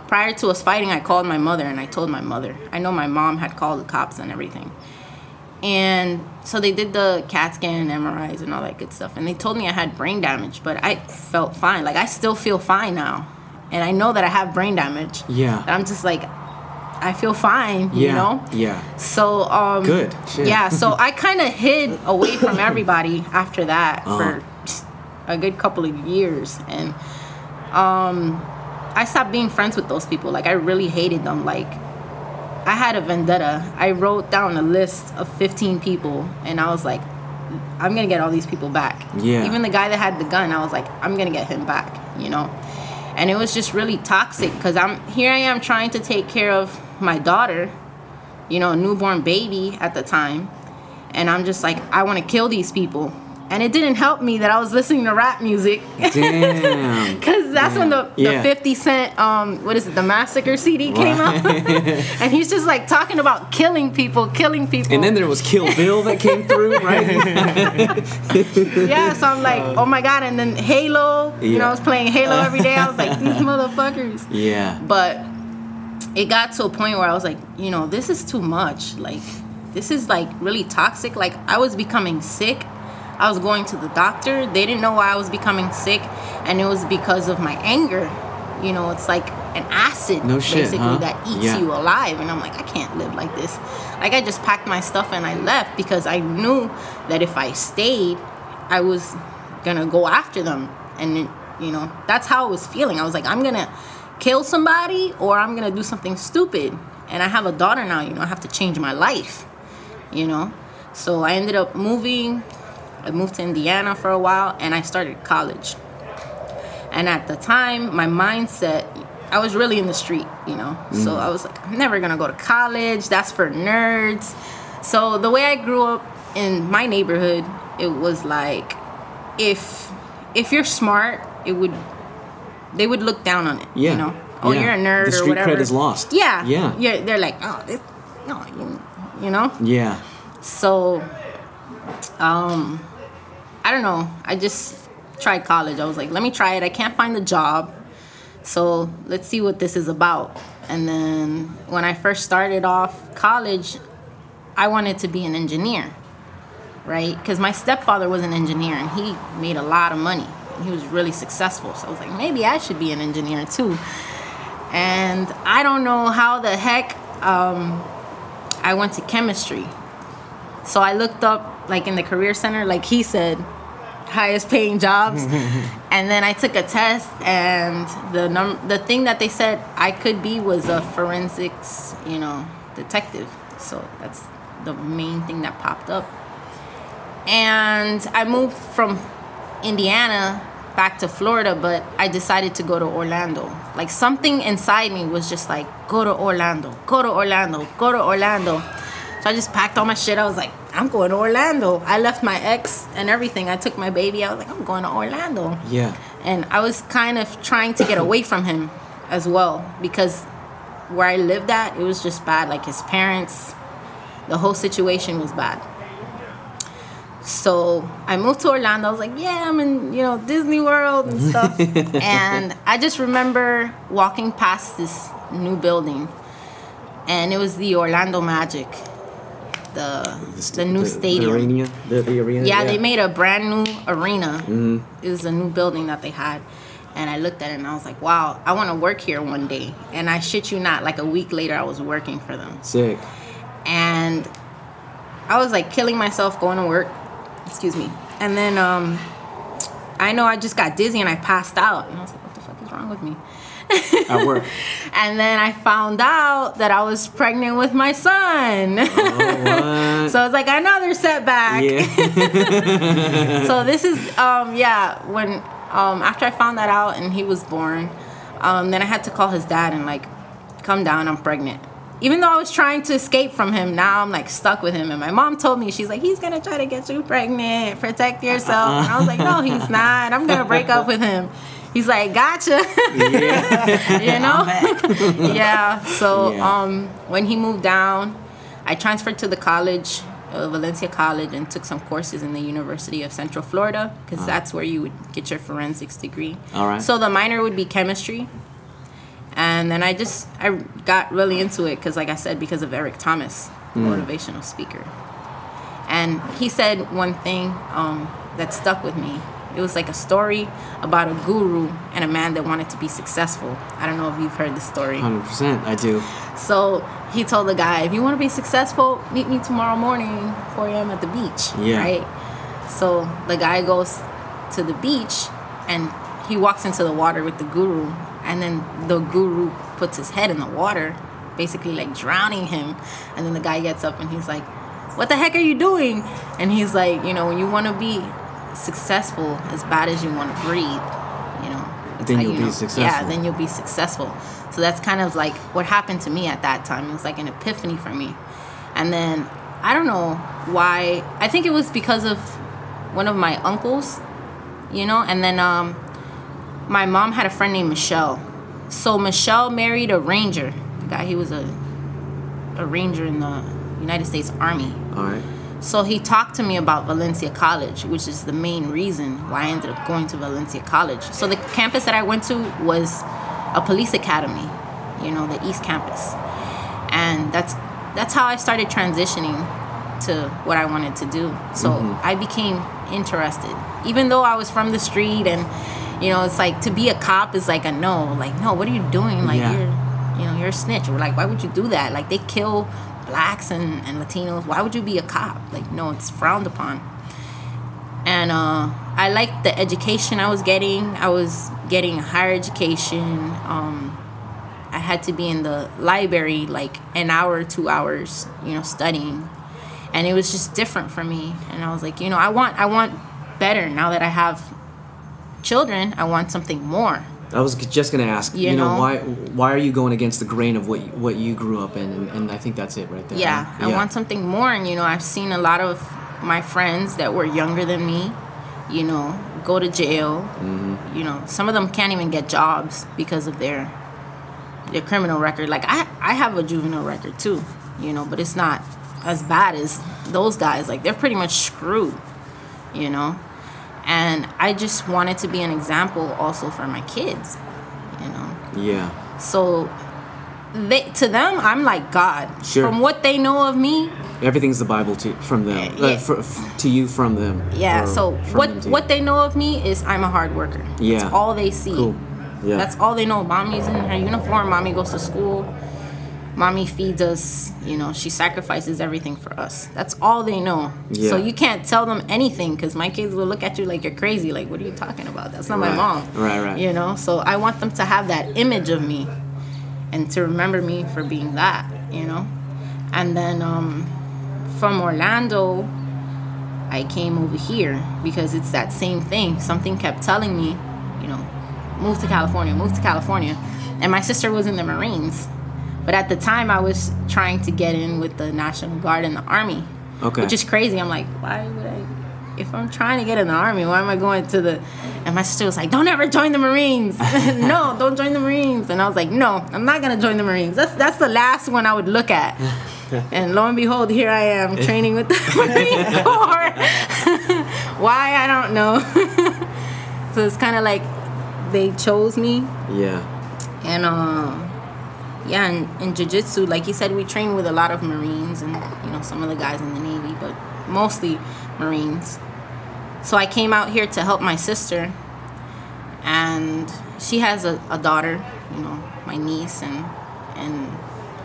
Prior to us fighting, I called my mother and I told my mother. I know my mom had called the cops and everything. And so they did the CAT scan MRIs and all that good stuff. And they told me I had brain damage, but I felt fine. Like I still feel fine now. And I know that I have brain damage. Yeah. And I'm just like, I feel fine, yeah. you know? Yeah. So um Good. Shit. Yeah, so I kind of hid away from everybody after that Uh-huh. for a good couple of years and um I stopped being friends with those people. Like I really hated them. Like I had a vendetta. I wrote down a list of 15 people and I was like I'm to get all these people back. Yeah. Even the guy that had the gun, I was like I'm to get him back, you know. And it was just really toxic cuz I'm here I am trying to take care of my daughter you know, a newborn baby at the time. And I'm just like, I want to kill these people. And it didn't help me that I was listening to rap music. Damn. Because that's when the, the Yeah. 50 Cent, um, what is it, the Massacre CD came out. and he's just like talking about killing people, killing people. and then there was Kill Bill that came through, right? yeah, so I'm like, oh my God. And then Halo, you know, I was playing Halo every day. I was like, these motherfuckers. yeah. but it got to a point where I was like, you know, this is too much. Like, this is like really toxic. Like, I was becoming sick. I was going to the doctor. They didn't know why I was becoming sick, and it was because of my anger. You know, it's like an acid No shit, basically huh? that eats Yeah. you alive. And I'm like, I can't live like this. Like, I just packed my stuff and I left because I knew that if I stayed, I was gonna go after them. And it, you know, that's how I was feeling. I was like, I'm gonna kill somebody or I'm gonna do something stupid. and I have a daughter now. You know, I have to change my life. You know, so I ended up moving. I moved to Indiana for a while, and I started college. And at the time, my mindset, I was really in the street, you know. So I was like, I'm never gonna go to college. That's for nerds. So the way I grew up in my neighborhood, it was like, if if you're smart, it would they would look down on it. Yeah. You know. Oh, Yeah. you're a nerd The or street whatever. cred is lost. Yeah. Yeah. Yeah. They're like, oh, this, no, you, you know. Yeah. So, um, I don't know. I just tried college. I was like, let me try it. I can't find the job. So let's see what this is about. And then when I first started off college, I wanted to be an engineer, right? Because my stepfather was an engineer and he made a lot of money. He was really successful. So I was like, maybe I should be an engineer too. And I don't know how the heck um, I went to chemistry. So I looked up, like in the career center, like he said, highest paying jobs. and then I took a test, and the num- the thing that they said I could be was a forensics, you know, detective. So that's the main thing that popped up. And I moved from Indiana back to Florida, but I decided to go to Orlando. Like something inside me was just like, go to Orlando, go to Orlando, go to Orlando. So I just packed all my shit. I was like, I'm going to Orlando. I left my ex and everything. I took my baby. I was like, I'm going to Orlando. Yeah. And I was kind of trying to get away from him as well because where I lived at, it was just bad. Like his parents, the whole situation was bad. So I moved to Orlando. I was like, yeah, I'm in, you know, Disney World and stuff. and I just remember walking past this new building, and it was the Orlando Magic, the the new stadium. The arena. The, the arena. Yeah, they made a brand new arena. It was a new building that they had. And I looked at it and I was like, wow, I want to work here one day. And I shit you not, like a week later, I was working for them. Sick. And I was like killing myself going to work. Excuse me. And then um, I know I just got dizzy and I passed out. And I was like, what the fuck is wrong with me? At work. And then I found out that I was pregnant with my son. oh, so it's like another setback. yeah. so this is um yeah when um after I found that out and he was born, um then I had to call his dad and like come down I'm pregnant. Even though I was trying to escape from him, now I'm like stuck with him. And my mom told me she's like he's gonna try to get you pregnant, protect yourself. And I was like no he's not. I'm gonna break up with him. He's like gotcha. yeah. you know yeah so Yeah. um when he moved down i transferred to the college uh, valencia college and took some courses in the university of central florida because that's where you would get your forensics degree All right. so the minor would be chemistry and then i just i got really into it because like i said because of eric thomas motivational speaker and he said one thing um, that stuck with me. It was like a story about a guru and a man that wanted to be successful. I don't know if you've heard the story. 100%. I do. So he told the guy, if you want to be successful, meet me tomorrow morning, 4 a.m. at the beach. Yeah. Right? So the guy goes to the beach and he walks into the water with the guru. And then the guru puts his head in the water, basically like drowning him. And then the guy gets up and he's like, What the heck are you doing? And he's like, You know, when you want to be successful as bad as you want to breathe, you know, Then you'll you be know- successful. Yeah, then you'll be successful. So that's kind of like what happened to me at that time. It was like an epiphany for me. And then I don't know why. I think it was because of one of my uncles, you know, and then um my mom had a friend named Michelle. So Michelle married a ranger. The guy he was a a ranger in the United States Army. All right. So he talked to me about Valencia College, which is the main reason why I ended up going to Valencia College. So the campus that I went to was a police academy, you know, the East Campus. And that's that's how I started transitioning to what I wanted to do. So mm-hmm. I became interested. Even though I was from the street and you know, it's like to be a cop is like a no. Like, no, what are you doing? Like Yeah. you're you know, you're a snitch. Or like, why would you do that? Like they kill blacks and, and Latinos. Why would you be a cop? Like, no, it's frowned upon. And uh, I liked the education I was getting. I was getting a higher education. Um, I had to be in the library like an hour, two hours, you know, studying, and it was just different for me. And I was like, you know, I want I want better now that I have children. I want something more. I was just gonna ask, you, you know, know, why why are you going against the grain of what you, what you grew up in, and, and I think that's it right there. Yeah, I want something more, and you know, I've seen a lot of my friends that were younger than me, you know, go to jail. Mm-hmm. You know, some of them can't even get jobs because of their their criminal record. Like I I have a juvenile record too, you know, but it's not as bad as those guys. Like they're pretty much screwed, you know and I just wanted to be an example also for my kids, you know. Yeah. So they to them I'm like God. Sure. From what they know of me, everything's the Bible to from them yeah. uh, for, f- to you from them. Yeah. So what what they know of me is I'm a hard worker. Yeah. That's all they see. Cool. Yeah. That's all they know. Mommy's in her uniform. Mommy goes to school mommy feeds us you know she sacrifices everything for us. That's all they know. Yeah. so you can't tell them anything because my kids will look at you like you're crazy like what are you talking about? That's not right. my mom. Right right. You know? So i want them to have that image of me and to remember me for being that you know? And then um, from orlando i came over here because it's that same thing. Something kept telling me you know move to california move to california. And my sister was in the marines but at the time, I was trying to get in with the National Guard and the Army. Okay. Which is crazy. I'm like, why would I? If I'm trying to get in the Army, why am I going to the? And my sister was like, don't ever join the Marines. no, don't join the Marines. And I was like, no, I'm not gonna join the Marines. That's that's the last one I would look at. and lo and behold, here I am training with the Marine Corps. why I don't know. so it's kind of like they chose me. Yeah. And uh yeah, in, in jiu-jitsu, like you said, we train with a lot of Marines and, you know, some of the guys in the Navy, but mostly Marines. So I came out here to help my sister, and she has a, a daughter, you know, my niece, and and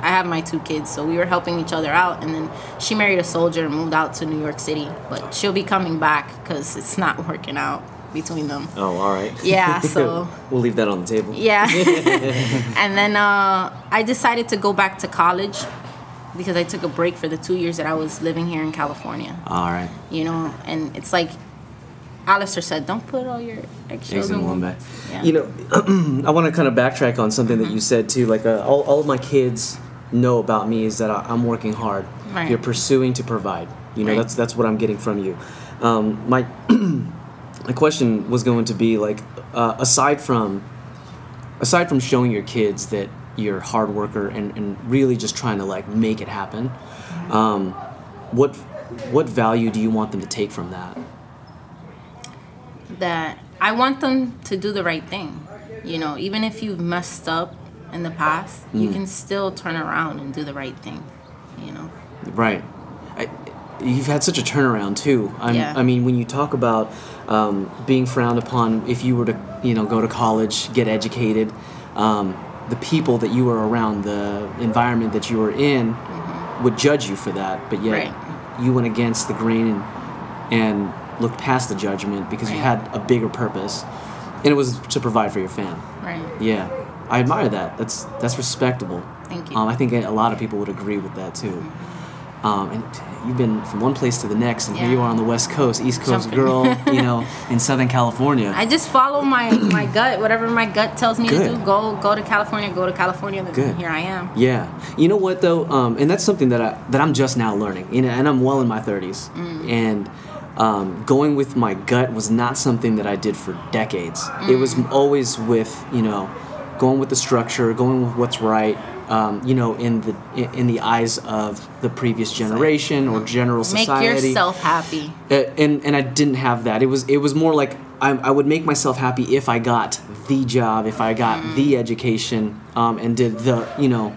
I have my two kids, so we were helping each other out. And then she married a soldier and moved out to New York City, but she'll be coming back because it's not working out between them. Oh, all right. Yeah, so we'll leave that on the table. Yeah. and then uh, I decided to go back to college because I took a break for the two years that I was living here in California. All right. You know, and it's like Alistair said, don't put all your eggs in one bag. Yeah. You know, I want to kind of backtrack on something mm-hmm. that you said too. Like, uh, all, all of my kids know about me is that I, am working hard. Right. You're pursuing to provide. You know, right. that's that's what I'm getting from you. Um, my my question was going to be like, uh, aside from aside from showing your kids that you're a hard worker and, and really just trying to like make it happen, um, what what value do you want them to take from that? That I want them to do the right thing. You know, even if you've messed up in the past, mm. you can still turn around and do the right thing. You know. Right. I, you've had such a turnaround too. I'm, yeah. I mean, when you talk about um, being frowned upon if you were to you know go to college, get educated. Um, the people that you were around, the environment that you were in, mm-hmm. would judge you for that. But yet, right. you went against the grain and, and looked past the judgment because right. you had a bigger purpose, and it was to provide for your fam. Right. Yeah, I admire that. That's that's respectable. Thank you. Um, I think a lot of people would agree with that too. Mm-hmm. Um, and you've been from one place to the next, and yeah. here you are on the West Coast, East Coast Jumping. girl, you know, in Southern California. I just follow my, my gut. Whatever my gut tells me Good. to do, go go to California, go to California. Good. Here I am. Yeah. You know what though, um, and that's something that I that I'm just now learning. You know, and I'm well in my 30s, mm. and. Um, going with my gut was not something that I did for decades. Mm. It was mm. always with, you know, going with the structure, going with what's right, um, you know, in the in the eyes of the previous generation or general society. Make yourself happy. Uh, and and I didn't have that. It was it was more like I, I would make myself happy if I got the job, if I got mm. the education, um, and did the you know.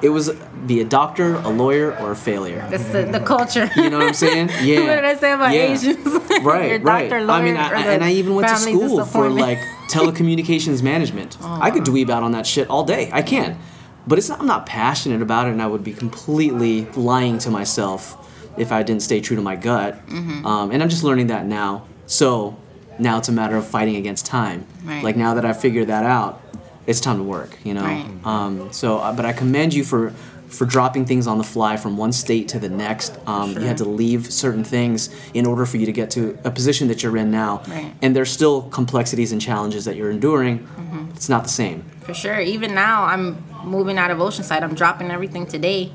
It was be a doctor, a lawyer, or a failure. That's the, the culture. You know what I'm saying? Yeah. what did I say about yeah. Asians? right, right. Doctor, I mean, I, and I even went to school for like telecommunications management. Oh, I could dweeb out on that shit all day. I can but it's not, I'm not passionate about it, and I would be completely lying to myself if I didn't stay true to my gut. Mm-hmm. Um, and I'm just learning that now. So now it's a matter of fighting against time. Right. Like now that I figured that out, it's time to work. You know. Right. Um, so, uh, but I commend you for for dropping things on the fly from one state to the next. Um, You had to leave certain things in order for you to get to a position that you're in now. Right. And there's still complexities and challenges that you're enduring. Mm-hmm. It's not the same. For sure. Even now, I'm moving out of Oceanside. I'm dropping everything today.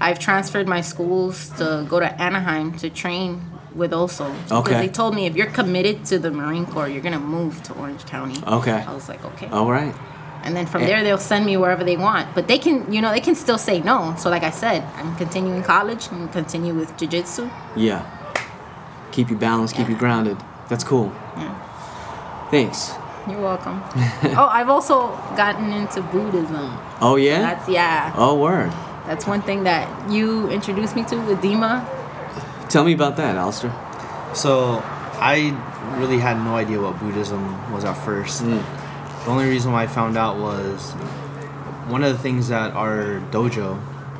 I've transferred my schools to go to Anaheim to train with OSO. Because Okay. they told me if you're committed to the Marine Corps, you're going to move to Orange County. Okay. I was like, okay. All right. And then from eh. there, they'll send me wherever they want. But they can, you know, they can still say no. So, like I said, I'm continuing college and continue with jiu jitsu. Yeah. Keep you balanced, keep you grounded. That's cool. Yeah. Thanks. You're welcome. oh, I've also gotten into Buddhism. Oh yeah. That's, yeah. oh word. That's one thing that you introduced me to with Dima. Tell me about that, Alistair. So I really had no idea what Buddhism was at first. Mm. The only reason why I found out was one of the things that our dojo,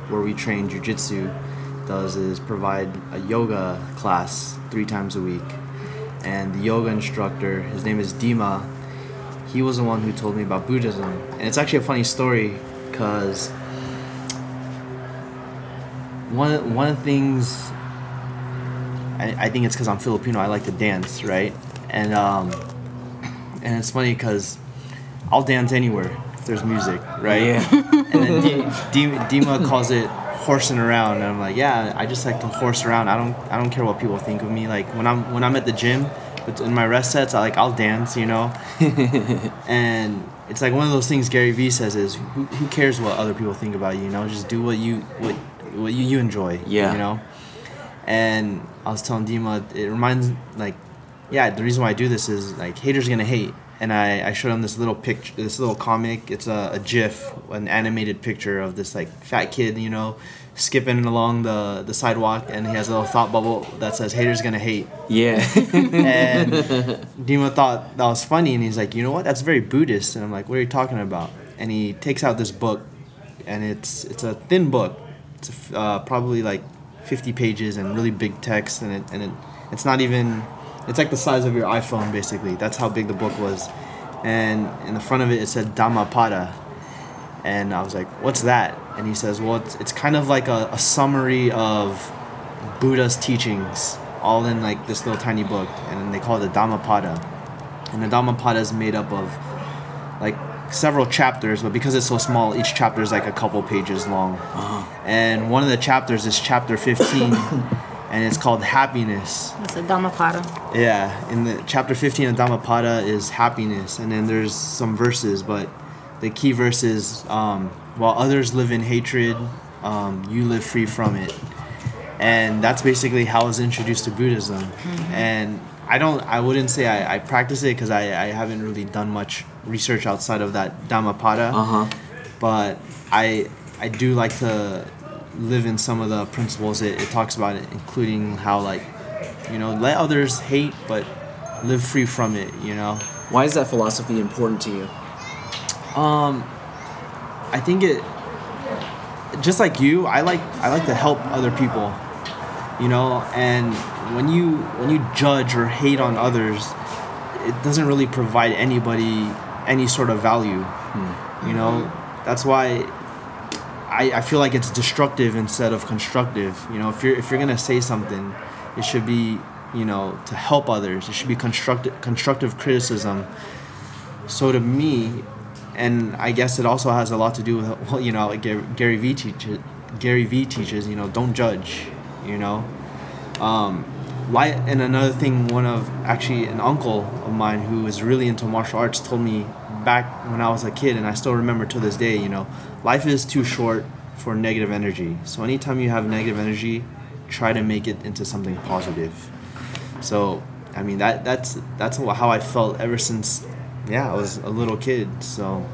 where we train jujitsu, does is provide a yoga class three times a week. And the yoga instructor, his name is Dima, he was the one who told me about Buddhism. And it's actually a funny story because one, one of the things I, I think it's because I'm Filipino. I like to dance, right? And um, and it's funny because I'll dance anywhere if there's music, right? Yeah. And then D- D- Dima calls it horsing around, and I'm like, yeah, I just like to horse around. I don't I don't care what people think of me. Like when I'm when I'm at the gym, but in my rest sets, I like I'll dance, you know. and it's like one of those things Gary Vee says is who, who cares what other people think about you, you know? Just do what you what what you, you enjoy. Yeah. You know? And I was telling Dima, it reminds like, yeah, the reason why I do this is like haters gonna hate. And I, I showed him this little picture, this little comic. It's a, a GIF, an animated picture of this like fat kid, you know, skipping along the, the sidewalk, and he has a little thought bubble that says "haters gonna hate." Yeah. and Dima thought that was funny, and he's like, "You know what? That's very Buddhist." And I'm like, "What are you talking about?" And he takes out this book, and it's it's a thin book. It's uh, probably like 50 pages and really big text, and it and it, it's not even. It's like the size of your iPhone, basically. That's how big the book was. And in the front of it, it said Dhammapada. And I was like, what's that? And he says, well, it's, it's kind of like a, a summary of Buddha's teachings, all in like this little tiny book. And they call it the Dhammapada. And the Dhammapada is made up of like several chapters, but because it's so small, each chapter is like a couple pages long. Uh-huh. And one of the chapters is chapter 15, and it's called Happiness. It's a Dhammapada. Yeah, in the chapter 15 of Dhammapada is happiness, and then there's some verses, but the key verse is um, while others live in hatred, um, you live free from it. And that's basically how I was introduced to Buddhism. And I don't, I wouldn't say I, I practice it because I, I haven't really done much research outside of that Dhammapada Uh huh. but I I do like to live in some of the principles it, it talks about it, including how like you know let others hate but live free from it you know Why is that philosophy important to you? Um I think it just like you I like I like to help other people you know? And when you when you judge or hate on others it doesn't really provide anybody any sort of value you know? That's why I, I feel like it's destructive instead of constructive you know? If you're if you're gonna say something it should be you know to help others. It should be constructive constructive criticism. So to me and I guess it also has a lot to do with well, you know like Gary, Vee teaches Gary Vee teaches you know don't judge you know? Um, why and another thing one of actually an uncle of mine who is really into martial arts told me back when I was a kid and I still remember to this day you know life is too short for negative energy. So anytime you have negative energy try to make it into something positive. So I mean that that's that's how I felt ever since yeah I was a little kid so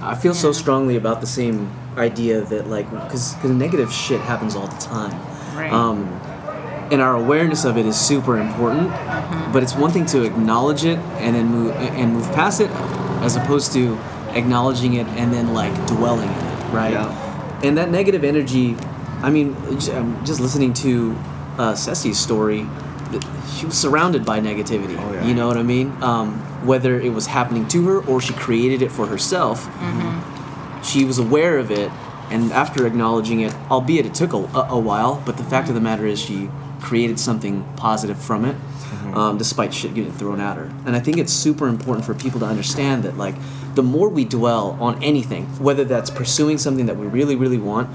I feel so strongly about the same idea that like because negative shit happens all the time. Right. Um, and our awareness of it is super important. But it's one thing to acknowledge it and then move and move past it, as opposed to acknowledging it and then like dwelling in it, right? Yeah. And that negative energy, I mean, j- I'm just listening to uh, Ceci's story. She was surrounded by negativity. Oh, yeah. You know what I mean? Um, whether it was happening to her or she created it for herself. She was aware of it, and after acknowledging it, albeit it took a, a, a while, but the fact of the matter is she created something positive from it, um, despite shit getting thrown at her. And I think it's super important for people to understand that, like, the more we dwell on anything, whether that's pursuing something that we really, really want,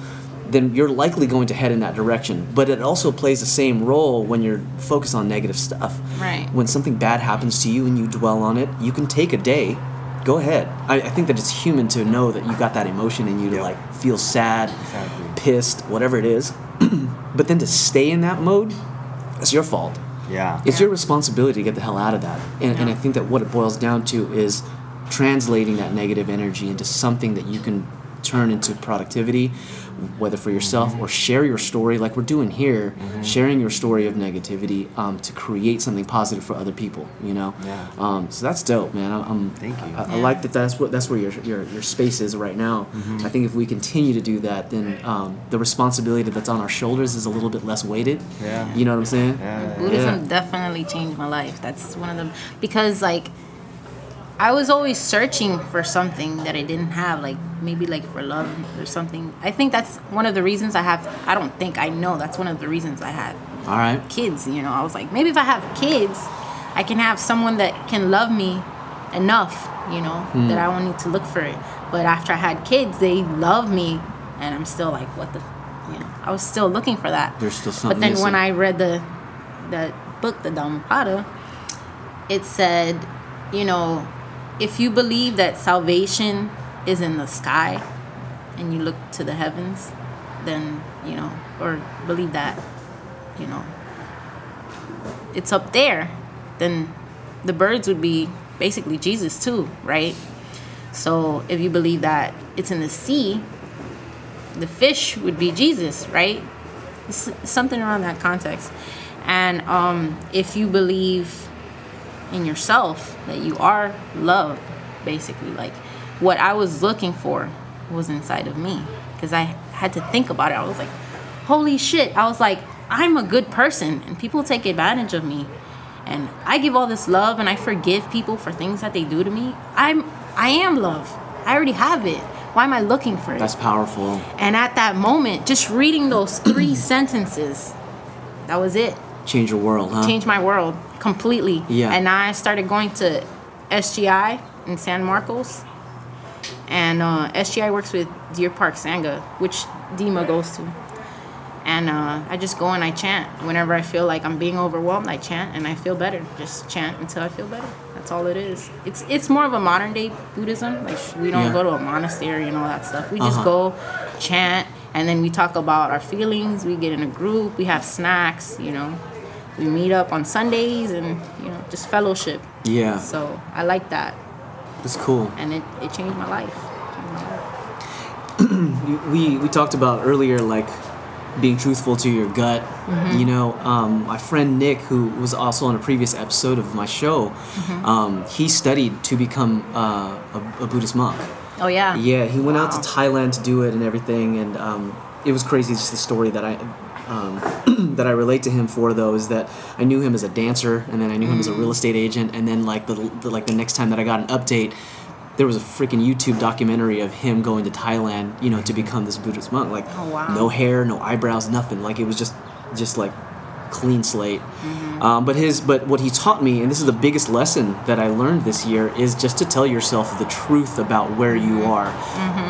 then you're likely going to head in that direction. But it also plays the same role when you're focused on negative stuff. Right. When something bad happens to you and you dwell on it, you can take a day. Go ahead. I, I think that it's human to know that you got that emotion in you to Yep. like feel sad, Exactly. pissed, whatever it is. but then to stay in that mode, it's your fault. Yeah. It's Yeah. your responsibility to get the hell out of that. And, and I think that what it boils down to is translating that negative energy into something that you can turn into productivity, whether for yourself or share your story, like we're doing here, sharing your story of negativity um, to create something positive for other people. You know. Yeah. Um, so that's dope, man. I'm, I'm Thank you. I, I Yeah. like that. That's what that's where your your, your space is right now. Mm-hmm. I think if we continue to do that, then um, the responsibility that's on our shoulders is a little bit less weighted. Yeah. You know what I'm saying? Yeah. Buddhism Yeah. definitely changed my life. That's one of them because like I was always searching for something that I didn't have, like maybe like for love or something. I think that's one of the reasons I have. I don't think I know. That's one of the reasons I had All right. kids. You know, I was like, maybe if I have kids, I can have someone that can love me enough. You know, Hmm. that I won't need to look for it. But after I had kids, they love me, and I'm still like, what the, you know, I was still looking for that. There's still something But then when. I read the the book, the Dhammapada, it said, you know, if you believe that salvation is in the sky and you look to the heavens, then, you know, or believe that, you know, it's up there, then the birds would be basically Jesus too, right? So if you believe that it's in the sea, the fish would be Jesus, right? Something around that context. And um, if you believe in yourself that you are love, basically, like what I was looking for was inside of me because I had to think about it. I was like, holy shit. I was like, I'm a good person and people take advantage of me. And I give all this love and I forgive people for things that they do to me. I'm I am love. I already have it. Why am I looking for it? That's powerful. And at that moment, just reading those three sentences, that was it. Change your world, huh? Changed my world completely. Yeah. And I started going to SGI in San Marcos. And uh, SGI works with Deer Park Sangha, which Dima goes to. And uh, I just go and I chant. Whenever I feel like I'm being overwhelmed, I chant and I feel better. Just chant until I feel better. That's all it is. It's it's more of a modern day Buddhism. Like we don't Yeah. go to a monastery and all that stuff. We just Uh-huh. go chant and then we talk about our feelings. We get in a group. We have snacks. You know, we meet up on Sundays and you know just fellowship. Yeah, So I like that, that's cool. and it, it changed my life. Changed my life. we we talked about earlier like being truthful to your gut Mm-hmm. you know um, my friend nick who was also on a previous episode of my show Mm-hmm. um, he studied to become uh, a, a buddhist monk Oh yeah. yeah he went out to thailand to do it and everything and um, it was crazy just the story that i um, that I relate to him for though is that I knew him as a dancer and then I knew him as a Mm. real estate agent and then like the, the like the next time that I got an update there was a freaking YouTube documentary of him going to Thailand you know to become this Buddhist monk like Oh, wow. no hair no eyebrows nothing like it was just just like clean slate Mm-hmm. um, but his but what he taught me and this is the biggest lesson that I learned this year is just to tell yourself the truth about where you Mm-hmm. are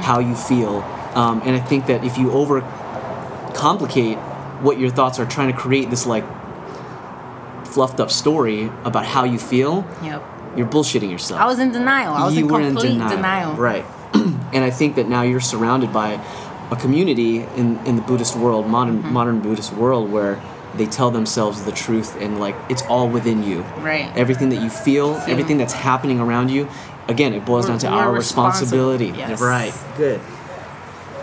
how you feel um, and I think that if you over complicate what your thoughts are trying to create this like fluffed up story about how you feel Yep. you're bullshitting yourself I was in denial. I was you in were complete in denial, denial. right and i think that now you're surrounded by a community in, in the buddhist world modern Mm-hmm. modern buddhist world where they tell themselves the truth and like it's all within you Right. everything that you feel Feel. everything that's happening around you again it boils down to We're- our we're responsible. responsibility Yes. right good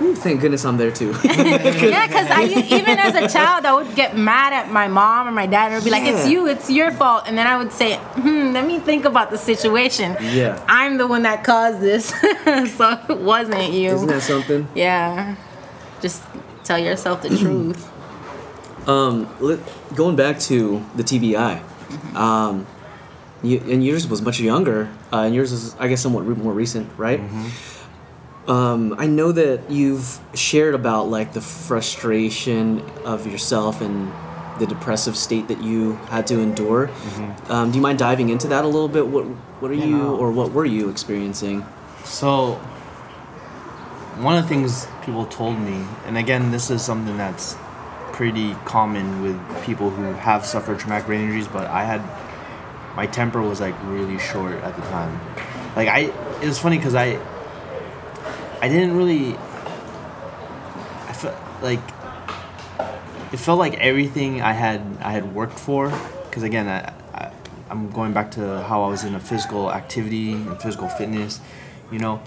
Ooh, thank goodness i'm there too Yeah, because I even as a child, I would get mad at my mom or my dad, and would be like, "It's you, it's your fault," and then I would say, "Hmm, let me think about the situation. Yeah. I'm the one that caused this, so it wasn't you." isn't that something yeah, just tell yourself the truth. Um, let, going back to the TBI, um, You, and yours was much younger, uh, and yours is, I guess, somewhat re- more recent, right? Um, I know that you've shared about like the frustration of yourself and the depressive state that you had to endure. Um, do you mind diving into that a little bit? What What are you, no. or what were you experiencing? So, one of the things people told me, and again, this is something that's pretty common with people who have suffered traumatic brain injuries, but I had my temper was like really short at the time. Like I, it was funny because I, I didn't really. I felt like it felt like everything I had I had worked for, because again, I, I I'm going back to how I was in a physical activity and physical fitness, you know.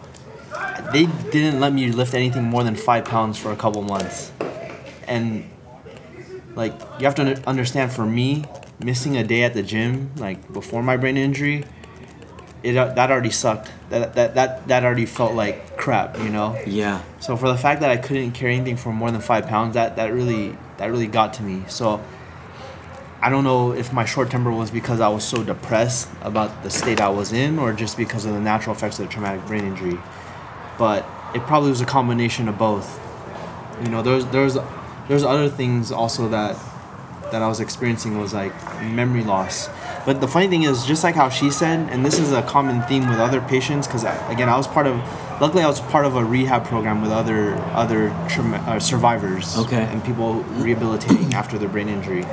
They didn't let me lift anything more than five pounds for a couple months, and like you have to understand for me missing a day at the gym like before my brain injury it uh, that already sucked that, that that that already felt like crap you know Yeah. so for the fact that I couldn't carry anything for more than five pounds, that that really that really got to me. So I don't know if my short temper was because I was so depressed about the state I was in, or just because of the natural effects of the traumatic brain injury. But it probably was a combination of both. You know, there's there's there's other things also that that I was experiencing was like memory loss. But the funny thing is, just like how she said, and this is a common theme with other patients, because again, I was part of. Luckily, I was part of a rehab program with other other trauma, uh, survivors Okay. and people rehabilitating after their brain injury.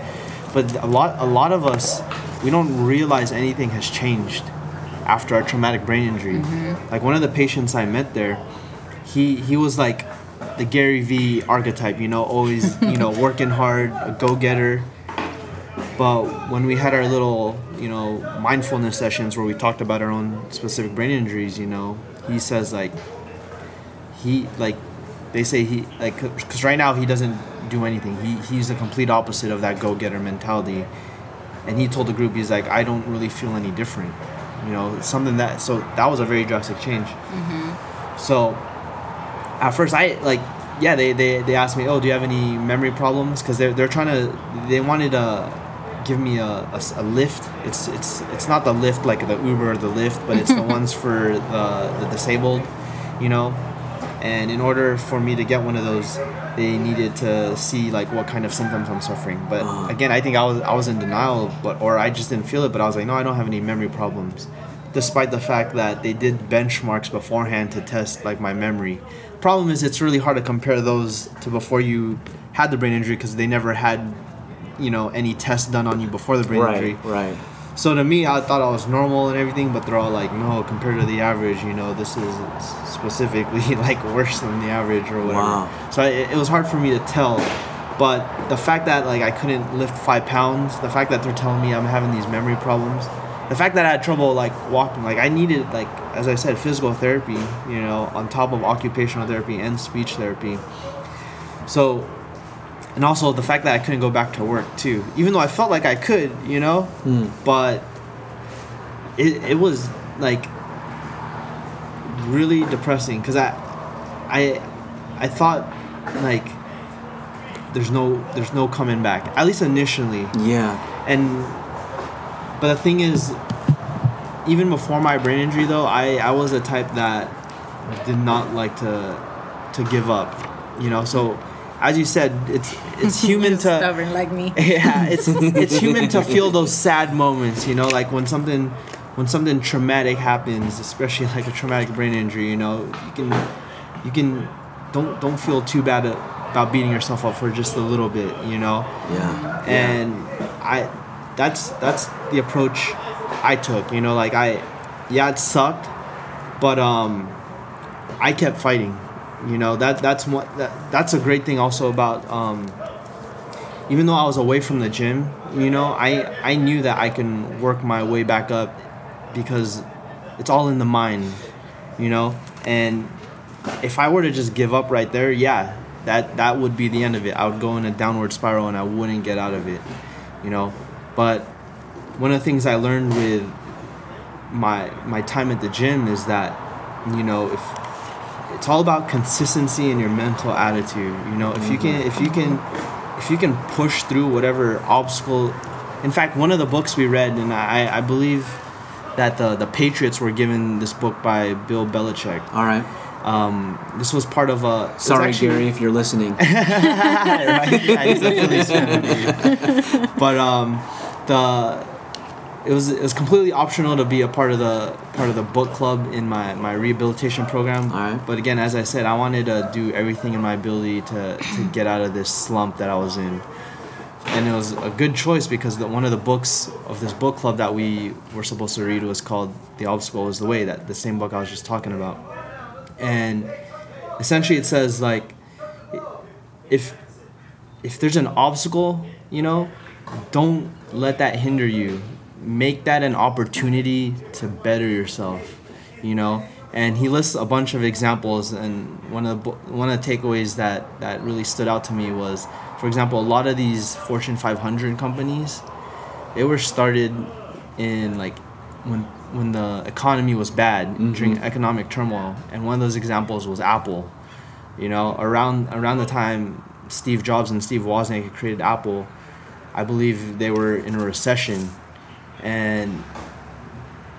But a lot a lot of us, we don't realize anything has changed after our traumatic brain injury. Like one of the patients I met there, he he was like the Gary Vee archetype, you know, always, you know, working hard, a go-getter. But when we had our little, you know, mindfulness sessions where we talked about our own specific brain injuries, you know, he says like he like they say he like cuz right now he doesn't do anything. He he's the complete opposite of that go-getter mentality. And he told the group he's like I don't really feel any different. You know, something that so that was a very drastic change. Mm-hmm. So at first I like yeah they, they, they asked me oh do you have any memory problems because they're, they're trying to they wanted to give me a a lift it's it's it's not the lift like the uber or the Lyft but it's the ones for the, the disabled you know and in order for me to get one of those they needed to see like what kind of symptoms i'm suffering but Uh-huh. again i think i was i was in denial but or i just didn't feel it but i was like no i don't have any memory problems despite the fact that they did benchmarks beforehand to test like my memory. Problem is, it's really hard to compare those to before you had the brain injury because they never had, you know, any tests done on you before the brain injury. Right. Right. So to me, I thought I was normal and everything, but they're all like, no, compared to the average, you know, this is specifically like worse than the average or whatever. Wow. So I, it was hard for me to tell. But the fact that like I couldn't lift five pounds, the fact that they're telling me I'm having these memory problems, the fact that I had trouble like walking, like I needed like as I said, physical therapy, you know, on top of occupational therapy and speech therapy. So and also the fact that I couldn't go back to work too, even though I felt like I could, you know, hmm. but it, it was like really depressing because I, I, I thought like there's no there's no coming back at least initially. Yeah. and but the thing is even before my brain injury though I I was a type that did not like to to give up you know? So as you said it's it's human to stubborn like me. yeah, it's it's human to feel those sad moments, you know, like when something when something traumatic happens, especially like a traumatic brain injury, you know, you can you can don't don't feel too bad about beating yourself up for just a little bit, you know. Yeah. And I that's that's the approach I took, you know, like I yeah, it sucked, but um I kept fighting. You know, that that's what that, that's a great thing also about um even though I was away from the gym, you know, I I knew that I can work my way back up because it's all in the mind, you know, and if I were to just give up right there, yeah, that that would be the end of it. I would go in a downward spiral and I wouldn't get out of it, you know. But one of the things I learned with my my time at the gym is that, you know, if it's all about consistency in your mental attitude. You know, if you can, if you can, if you can push through whatever obstacle. In fact, one of the books we read, and I, I believe that the the Patriots were given this book by Bill Belichick. All right. Um, this was part of a. Sorry, actually- Gary, if you're listening. right? Yeah, he's a Phillies fan. But um, the it was it was completely optional to be a part of the part of the book club in my my rehabilitation program. But again, as I said, I wanted to do everything in my ability to to get out of this slump that I was in. And it was a good choice because the, one of the books of this book club that we were supposed to read was called "The Obstacle Is the Way." That the same book I was just talking about, and essentially it says like if if there's an obstacle, you know, don't let that hinder you. Make that an opportunity to better yourself, you know. And he lists a bunch of examples, and one of the one of the takeaways that that really stood out to me was, for example, a lot of these Fortune 500 companies, they were started in like when when the economy was bad during mm-hmm. economic turmoil, and one of those examples was Apple. You know around around the time steve jobs and steve wozniak created apple i believe they were in a recession and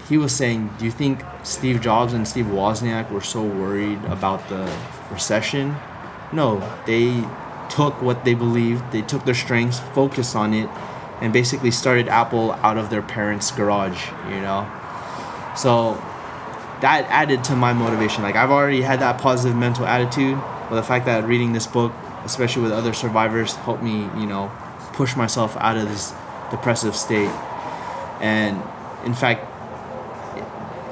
he was saying do you think steve jobs and steve wozniak were so worried about the recession no they took what they believed they took their strengths focused on it and basically started apple out of their parents garage you know so that added to my motivation. Like I've already had that positive mental attitude, but the fact that reading this book, especially with other survivors, helped me, you know, push myself out of this depressive state. And in fact,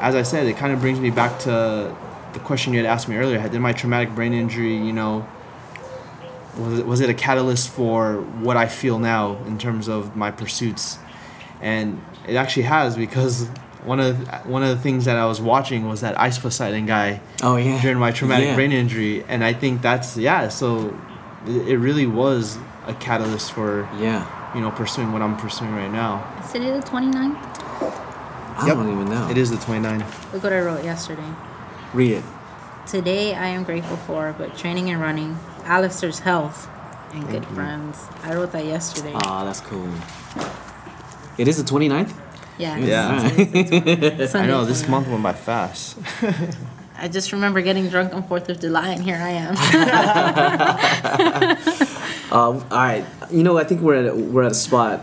as I said, it kind of brings me back to the question you had asked me earlier. Did my traumatic brain injury, you know, was it, was it a catalyst for what I feel now in terms of my pursuits? And it actually has because one of one of the things that I was watching was that Ice Poseidon guy Oh yeah. during my traumatic Yeah. brain injury, and I think that's yeah. So it it really was a catalyst for Yeah. You know pursuing what I'm pursuing right now. Is today the 29th? I Yep. don't even know. It is the 29. Look what I wrote yesterday. Read it. Today I am grateful for, but training and running, Alistair's health, and good friends. I wrote that yesterday. Ah, that's cool. It is the 29th? yeah. Yeah. it's I know this month went by fast. I just remember getting drunk on 4th of July, and here I am. Uh, all right. You know, I think we're at a, we're at a spot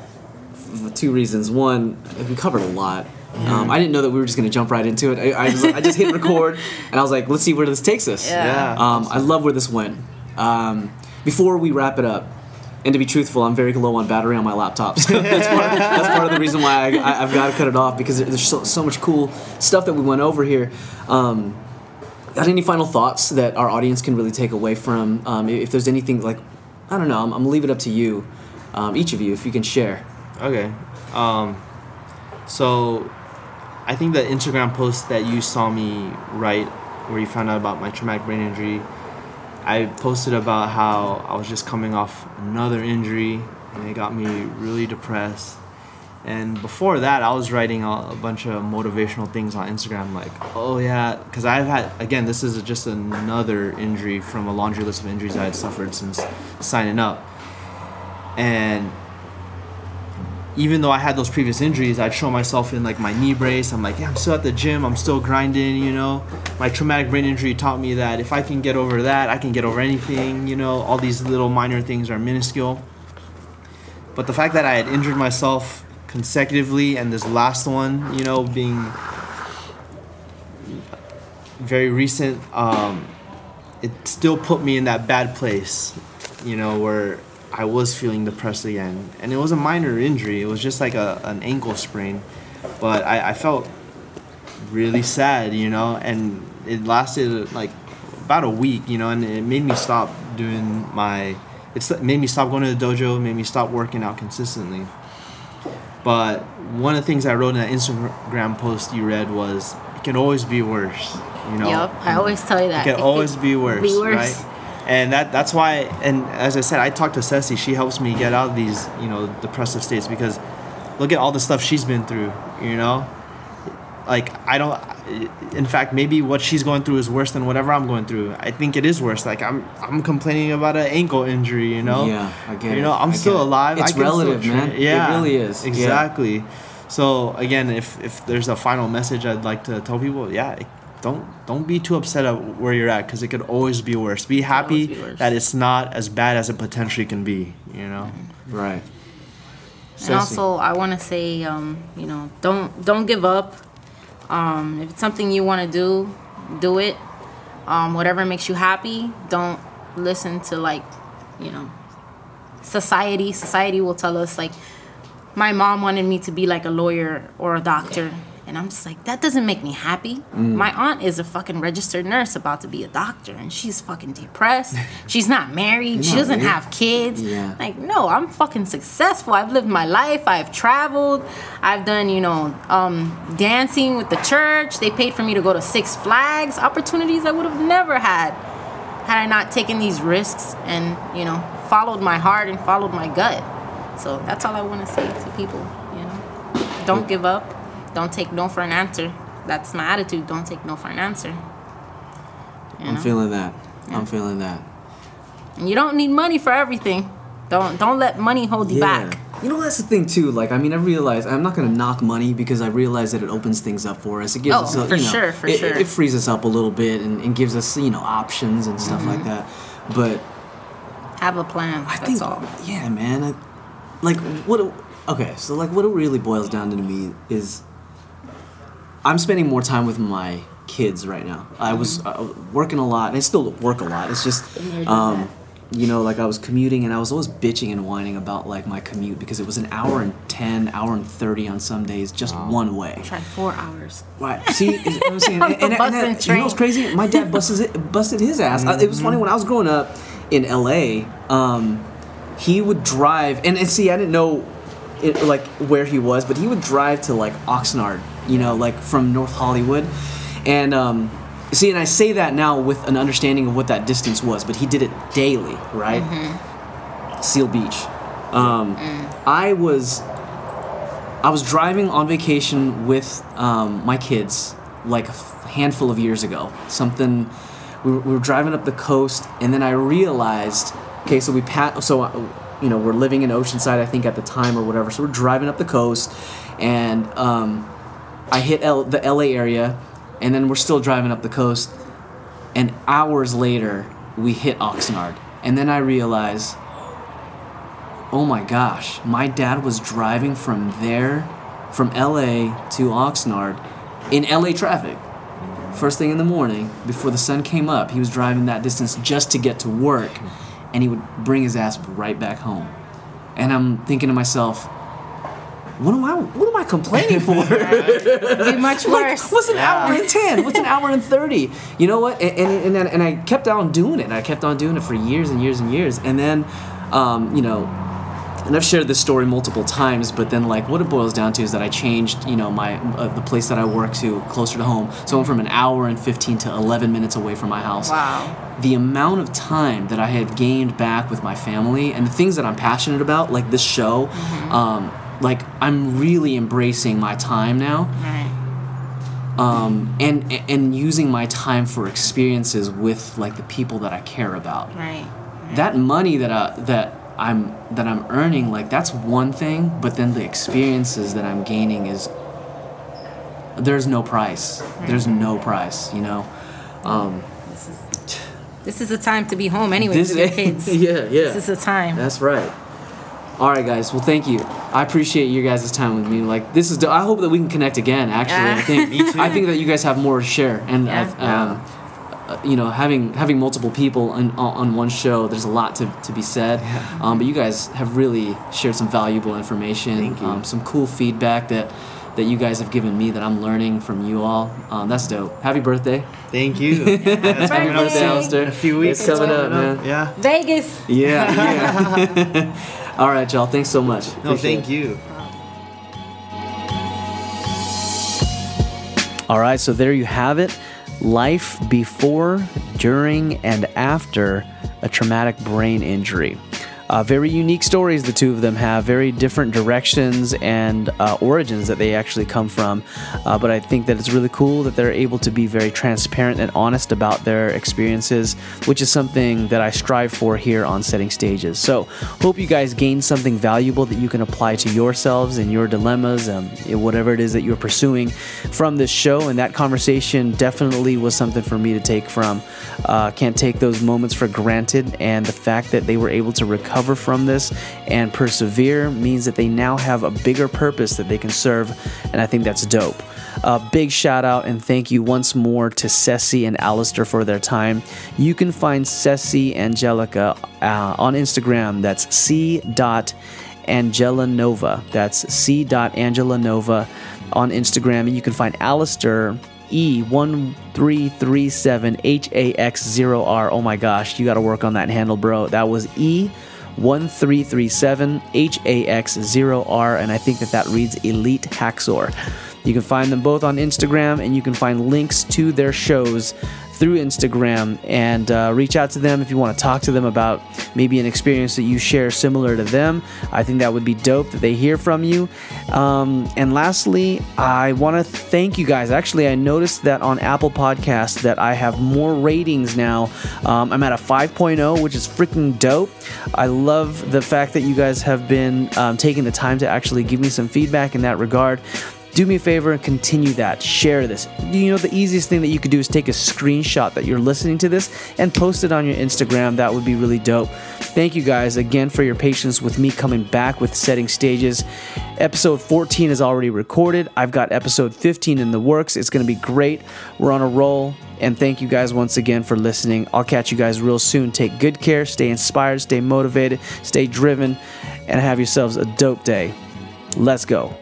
for two reasons. One, we covered a lot. Um, I didn't know that we were just going to jump right into it. I, I, was, I just hit record, and I was like, let's see where this takes us. Yeah. Yeah. Um, I love where this went. Um, before we wrap it up, and to be truthful, I'm very low on battery on my laptop. So that's, part, that's part of the reason why I, I, I've got to cut it off because there's so, so much cool stuff that we went over here. Um, got any final thoughts that our audience can really take away from? Um, if there's anything like, I don't know, I'm, I'm gonna leave it up to you, um, each of you, if you can share. Okay. Um, so I think the Instagram post that you saw me write, where you found out about my traumatic brain injury, I posted about how I was just coming off another injury and it got me really depressed. And before that, I was writing a, bunch of motivational things on Instagram, like, oh yeah, because I've had, again, this is just another injury from a laundry list of injuries I had suffered since signing up. And even though I had those previous injuries, I'd show myself in like my knee brace. I'm like, yeah, I'm still at the gym. I'm still grinding. You know, my traumatic brain injury taught me that if I can get over that, I can get over anything. You know, all these little minor things are minuscule. But the fact that I had injured myself consecutively, and this last one, you know, being very recent, um, it still put me in that bad place. You know, where I was feeling depressed again, and it was a minor injury. It was just like a an ankle sprain, but I, I felt really sad, you know, and it lasted like about a week, you know, and it made me stop doing my. It made me stop going to the dojo, made me stop working out consistently. But one of the things I wrote in that Instagram post you read was, "It can always be worse," you know. Yep, I always tell you that. It can It always could be worse, be worse. right? And that that's why. And as I said, I talked to Ceci. She helps me get out of these, you know, depressive states because look at all the stuff she's been through. You know, like I don't. In fact, maybe what she's going through is worse than whatever I'm going through. I think it is worse. Like I'm I'm complaining about an ankle injury. You know. Yeah, I get You know, I'm I get still it. alive. It's I relative, train. man. It Yeah, really is. Yeah. Exactly. So again, if if there's a final message I'd like to tell people, yeah, it- don't don't be too upset at where you're at because it could always be worse. Be happy be worse. that it's not as bad as it potentially can be. You know. Right. And also, I want to say, um, you know, don't don't give up. Um, if it's something you want to do, do it. Um, whatever makes you happy. Don't listen to like, you know, society. Society will tell us like, my mom wanted me to be like a lawyer or a doctor. And I'm just like, that doesn't make me happy. My aunt is a fucking registered nurse about to be a doctor, and she's fucking depressed. She's not married. she doesn't have kids. Yeah. Like, no, I'm fucking successful. I've lived my life. I've traveled. I've done, you know, um, dancing with the church. They paid for me to go to Six Flags. Opportunities I would have never had had I not taken these risks and, you know, followed my heart and followed my gut. So that's all I want to say to people, you know. Don't give up. Don't take no for an answer. That's my attitude. Don't take no for an answer. You I'm feeling that. I'm feeling that. And you don't need money for everything. Don't don't let money hold you back. You know that's the thing too. Like I mean, I realize I'm not gonna knock money because I realize that it opens things up for us. It gives Oh, us, a, for you know, sure, for it, sure. It frees us up a little bit and, and gives us you know options and stuff like mm-hmm. that. But Have a plan. I That's think, all. yeah, man. I, like what? it- Okay, so like what it really boils down to me is, I'm spending more time with my kids right now. I was uh, working a lot, and I still work a lot. It's just, um, you know, like I was commuting, and I was always bitching and whining about like my commute because it was an hour and ten, hour and thirty on some days, just one way. Try four hours. Right. See, is I'm saying, and, and, and Bus that- and you know what's train. crazy? My dad busted it, busted his ass. Uh, It was funny when I was growing up in L.A. Um, he would drive, and, and see, I didn't know, it, like where he was, but he would drive to like Oxnard, you know, like from North Hollywood, and um, see, and I say that now with an understanding of what that distance was, but he did it daily, right? Seal Beach. Um, I was I was driving on vacation with um, my kids like a f- handful of years ago. Something we were, we were driving up the coast, and then I realized, okay, so we pat, so uh, you know we're living in Oceanside, I think at the time or whatever. So we're driving up the coast, and um, I hit L- the LA area, and then we're still driving up the coast, and hours later we hit Oxnard, and then I realize oh my gosh, my dad was driving from there, from LA to Oxnard, in LA traffic. First thing in the morning, before the sun came up, he was driving that distance just to get to work, and he would bring his ass right back home. And I'm thinking to myself, what am I? What am I complaining for? Be much worse. What's an hour and ten? What's an hour and thirty? You know what? And and, and, then, and I kept on doing it. And I kept on doing it for years and years and years. And then, um, you know, and I've shared this story multiple times. But then, like, what it boils down to is that I changed, you know, my uh, the place that I work to closer to home. So I went from an hour and fifteen to eleven minutes away from my house Wow. the amount of time that I have gained back with my family and the things that I'm passionate about, like this show, um, like I'm really embracing my time now Right. um, and and using my time for experiences with like the people that I care about. Right. That money that I that I'm that I'm earning, like that's one thing, but then the experiences that I'm gaining is there's no price. There's no price, you know. Um, This is a time to be home anyway this with your kids. yeah, yeah. This is a time. That's right. All right, guys. Well, thank you. I appreciate you guys' time with me. Like this is. do- I hope that we can connect again. Actually, I think. Me too. I think that you guys have more to share, and Yeah. I've, um, uh, you know, having having multiple people on, on on one show, there's a lot to, to be said. Yeah. Um, but you guys have really shared some valuable information, Thank you. Um, some cool feedback that that you guys have given me that I'm learning from you all. Um, that's dope. Happy birthday! Thank you. That's coming up Birthday. in Alistair. a few weeks. It's coming up, man. Yeah. Vegas. Yeah, yeah. all right, y'all. Thanks so much. No, Appreciate thank it. you. All right, so there you have it. Life before, during, and after a traumatic brain injury. Uh, very unique stories the two of them have, very different directions and uh, origins that they actually come from. Uh, but I think that it's really cool that they're able to be very transparent and honest about their experiences, which is something that I strive for here on Setting Stages. So, hope you guys gain something valuable that you can apply to yourselves and your dilemmas, and whatever it is that you're pursuing from this show. And that conversation definitely was something for me to take from. Uh, can't take those moments for granted, and the fact that they were able to recover recover from this and persevere means that they now have a bigger purpose that they can serve, and I think that's dope. A big shout out and thank you once more to Ceci and Alistair for their time. You can find Ceci Angelica uh, on Instagram. That's c. Angela Nova. That's c. Angela Nova on Instagram. And you can find Alistair E1337HAX0R. Oh my gosh, you got to work on that handle, bro. That was E 1337 HAX0R, and I think that that reads Elite Haxor. You can find them both on Instagram, and you can find links to their shows through Instagram and uh, reach out to them if you want to talk to them about maybe an experience that you share similar to them. I think that would be dope that they hear from you. Um, and lastly, I want to thank you guys. Actually, I noticed that on Apple Podcasts that I have more ratings now. Um, I'm at a 5.0, which is freaking dope. I love the fact that you guys have been um, taking the time to actually give me some feedback in that regard do me a favor and continue that. Share this. You know, the easiest thing that you could do is take a screenshot that you're listening to this and post it on your Instagram. That would be really dope. Thank you guys again for your patience with me coming back with setting stages. Episode 14 is already recorded. I've got episode 15 in the works. It's going to be great. We're on a roll. And thank you guys once again for listening. I'll catch you guys real soon. Take good care, stay inspired, stay motivated, stay driven, and have yourselves a dope day. Let's go.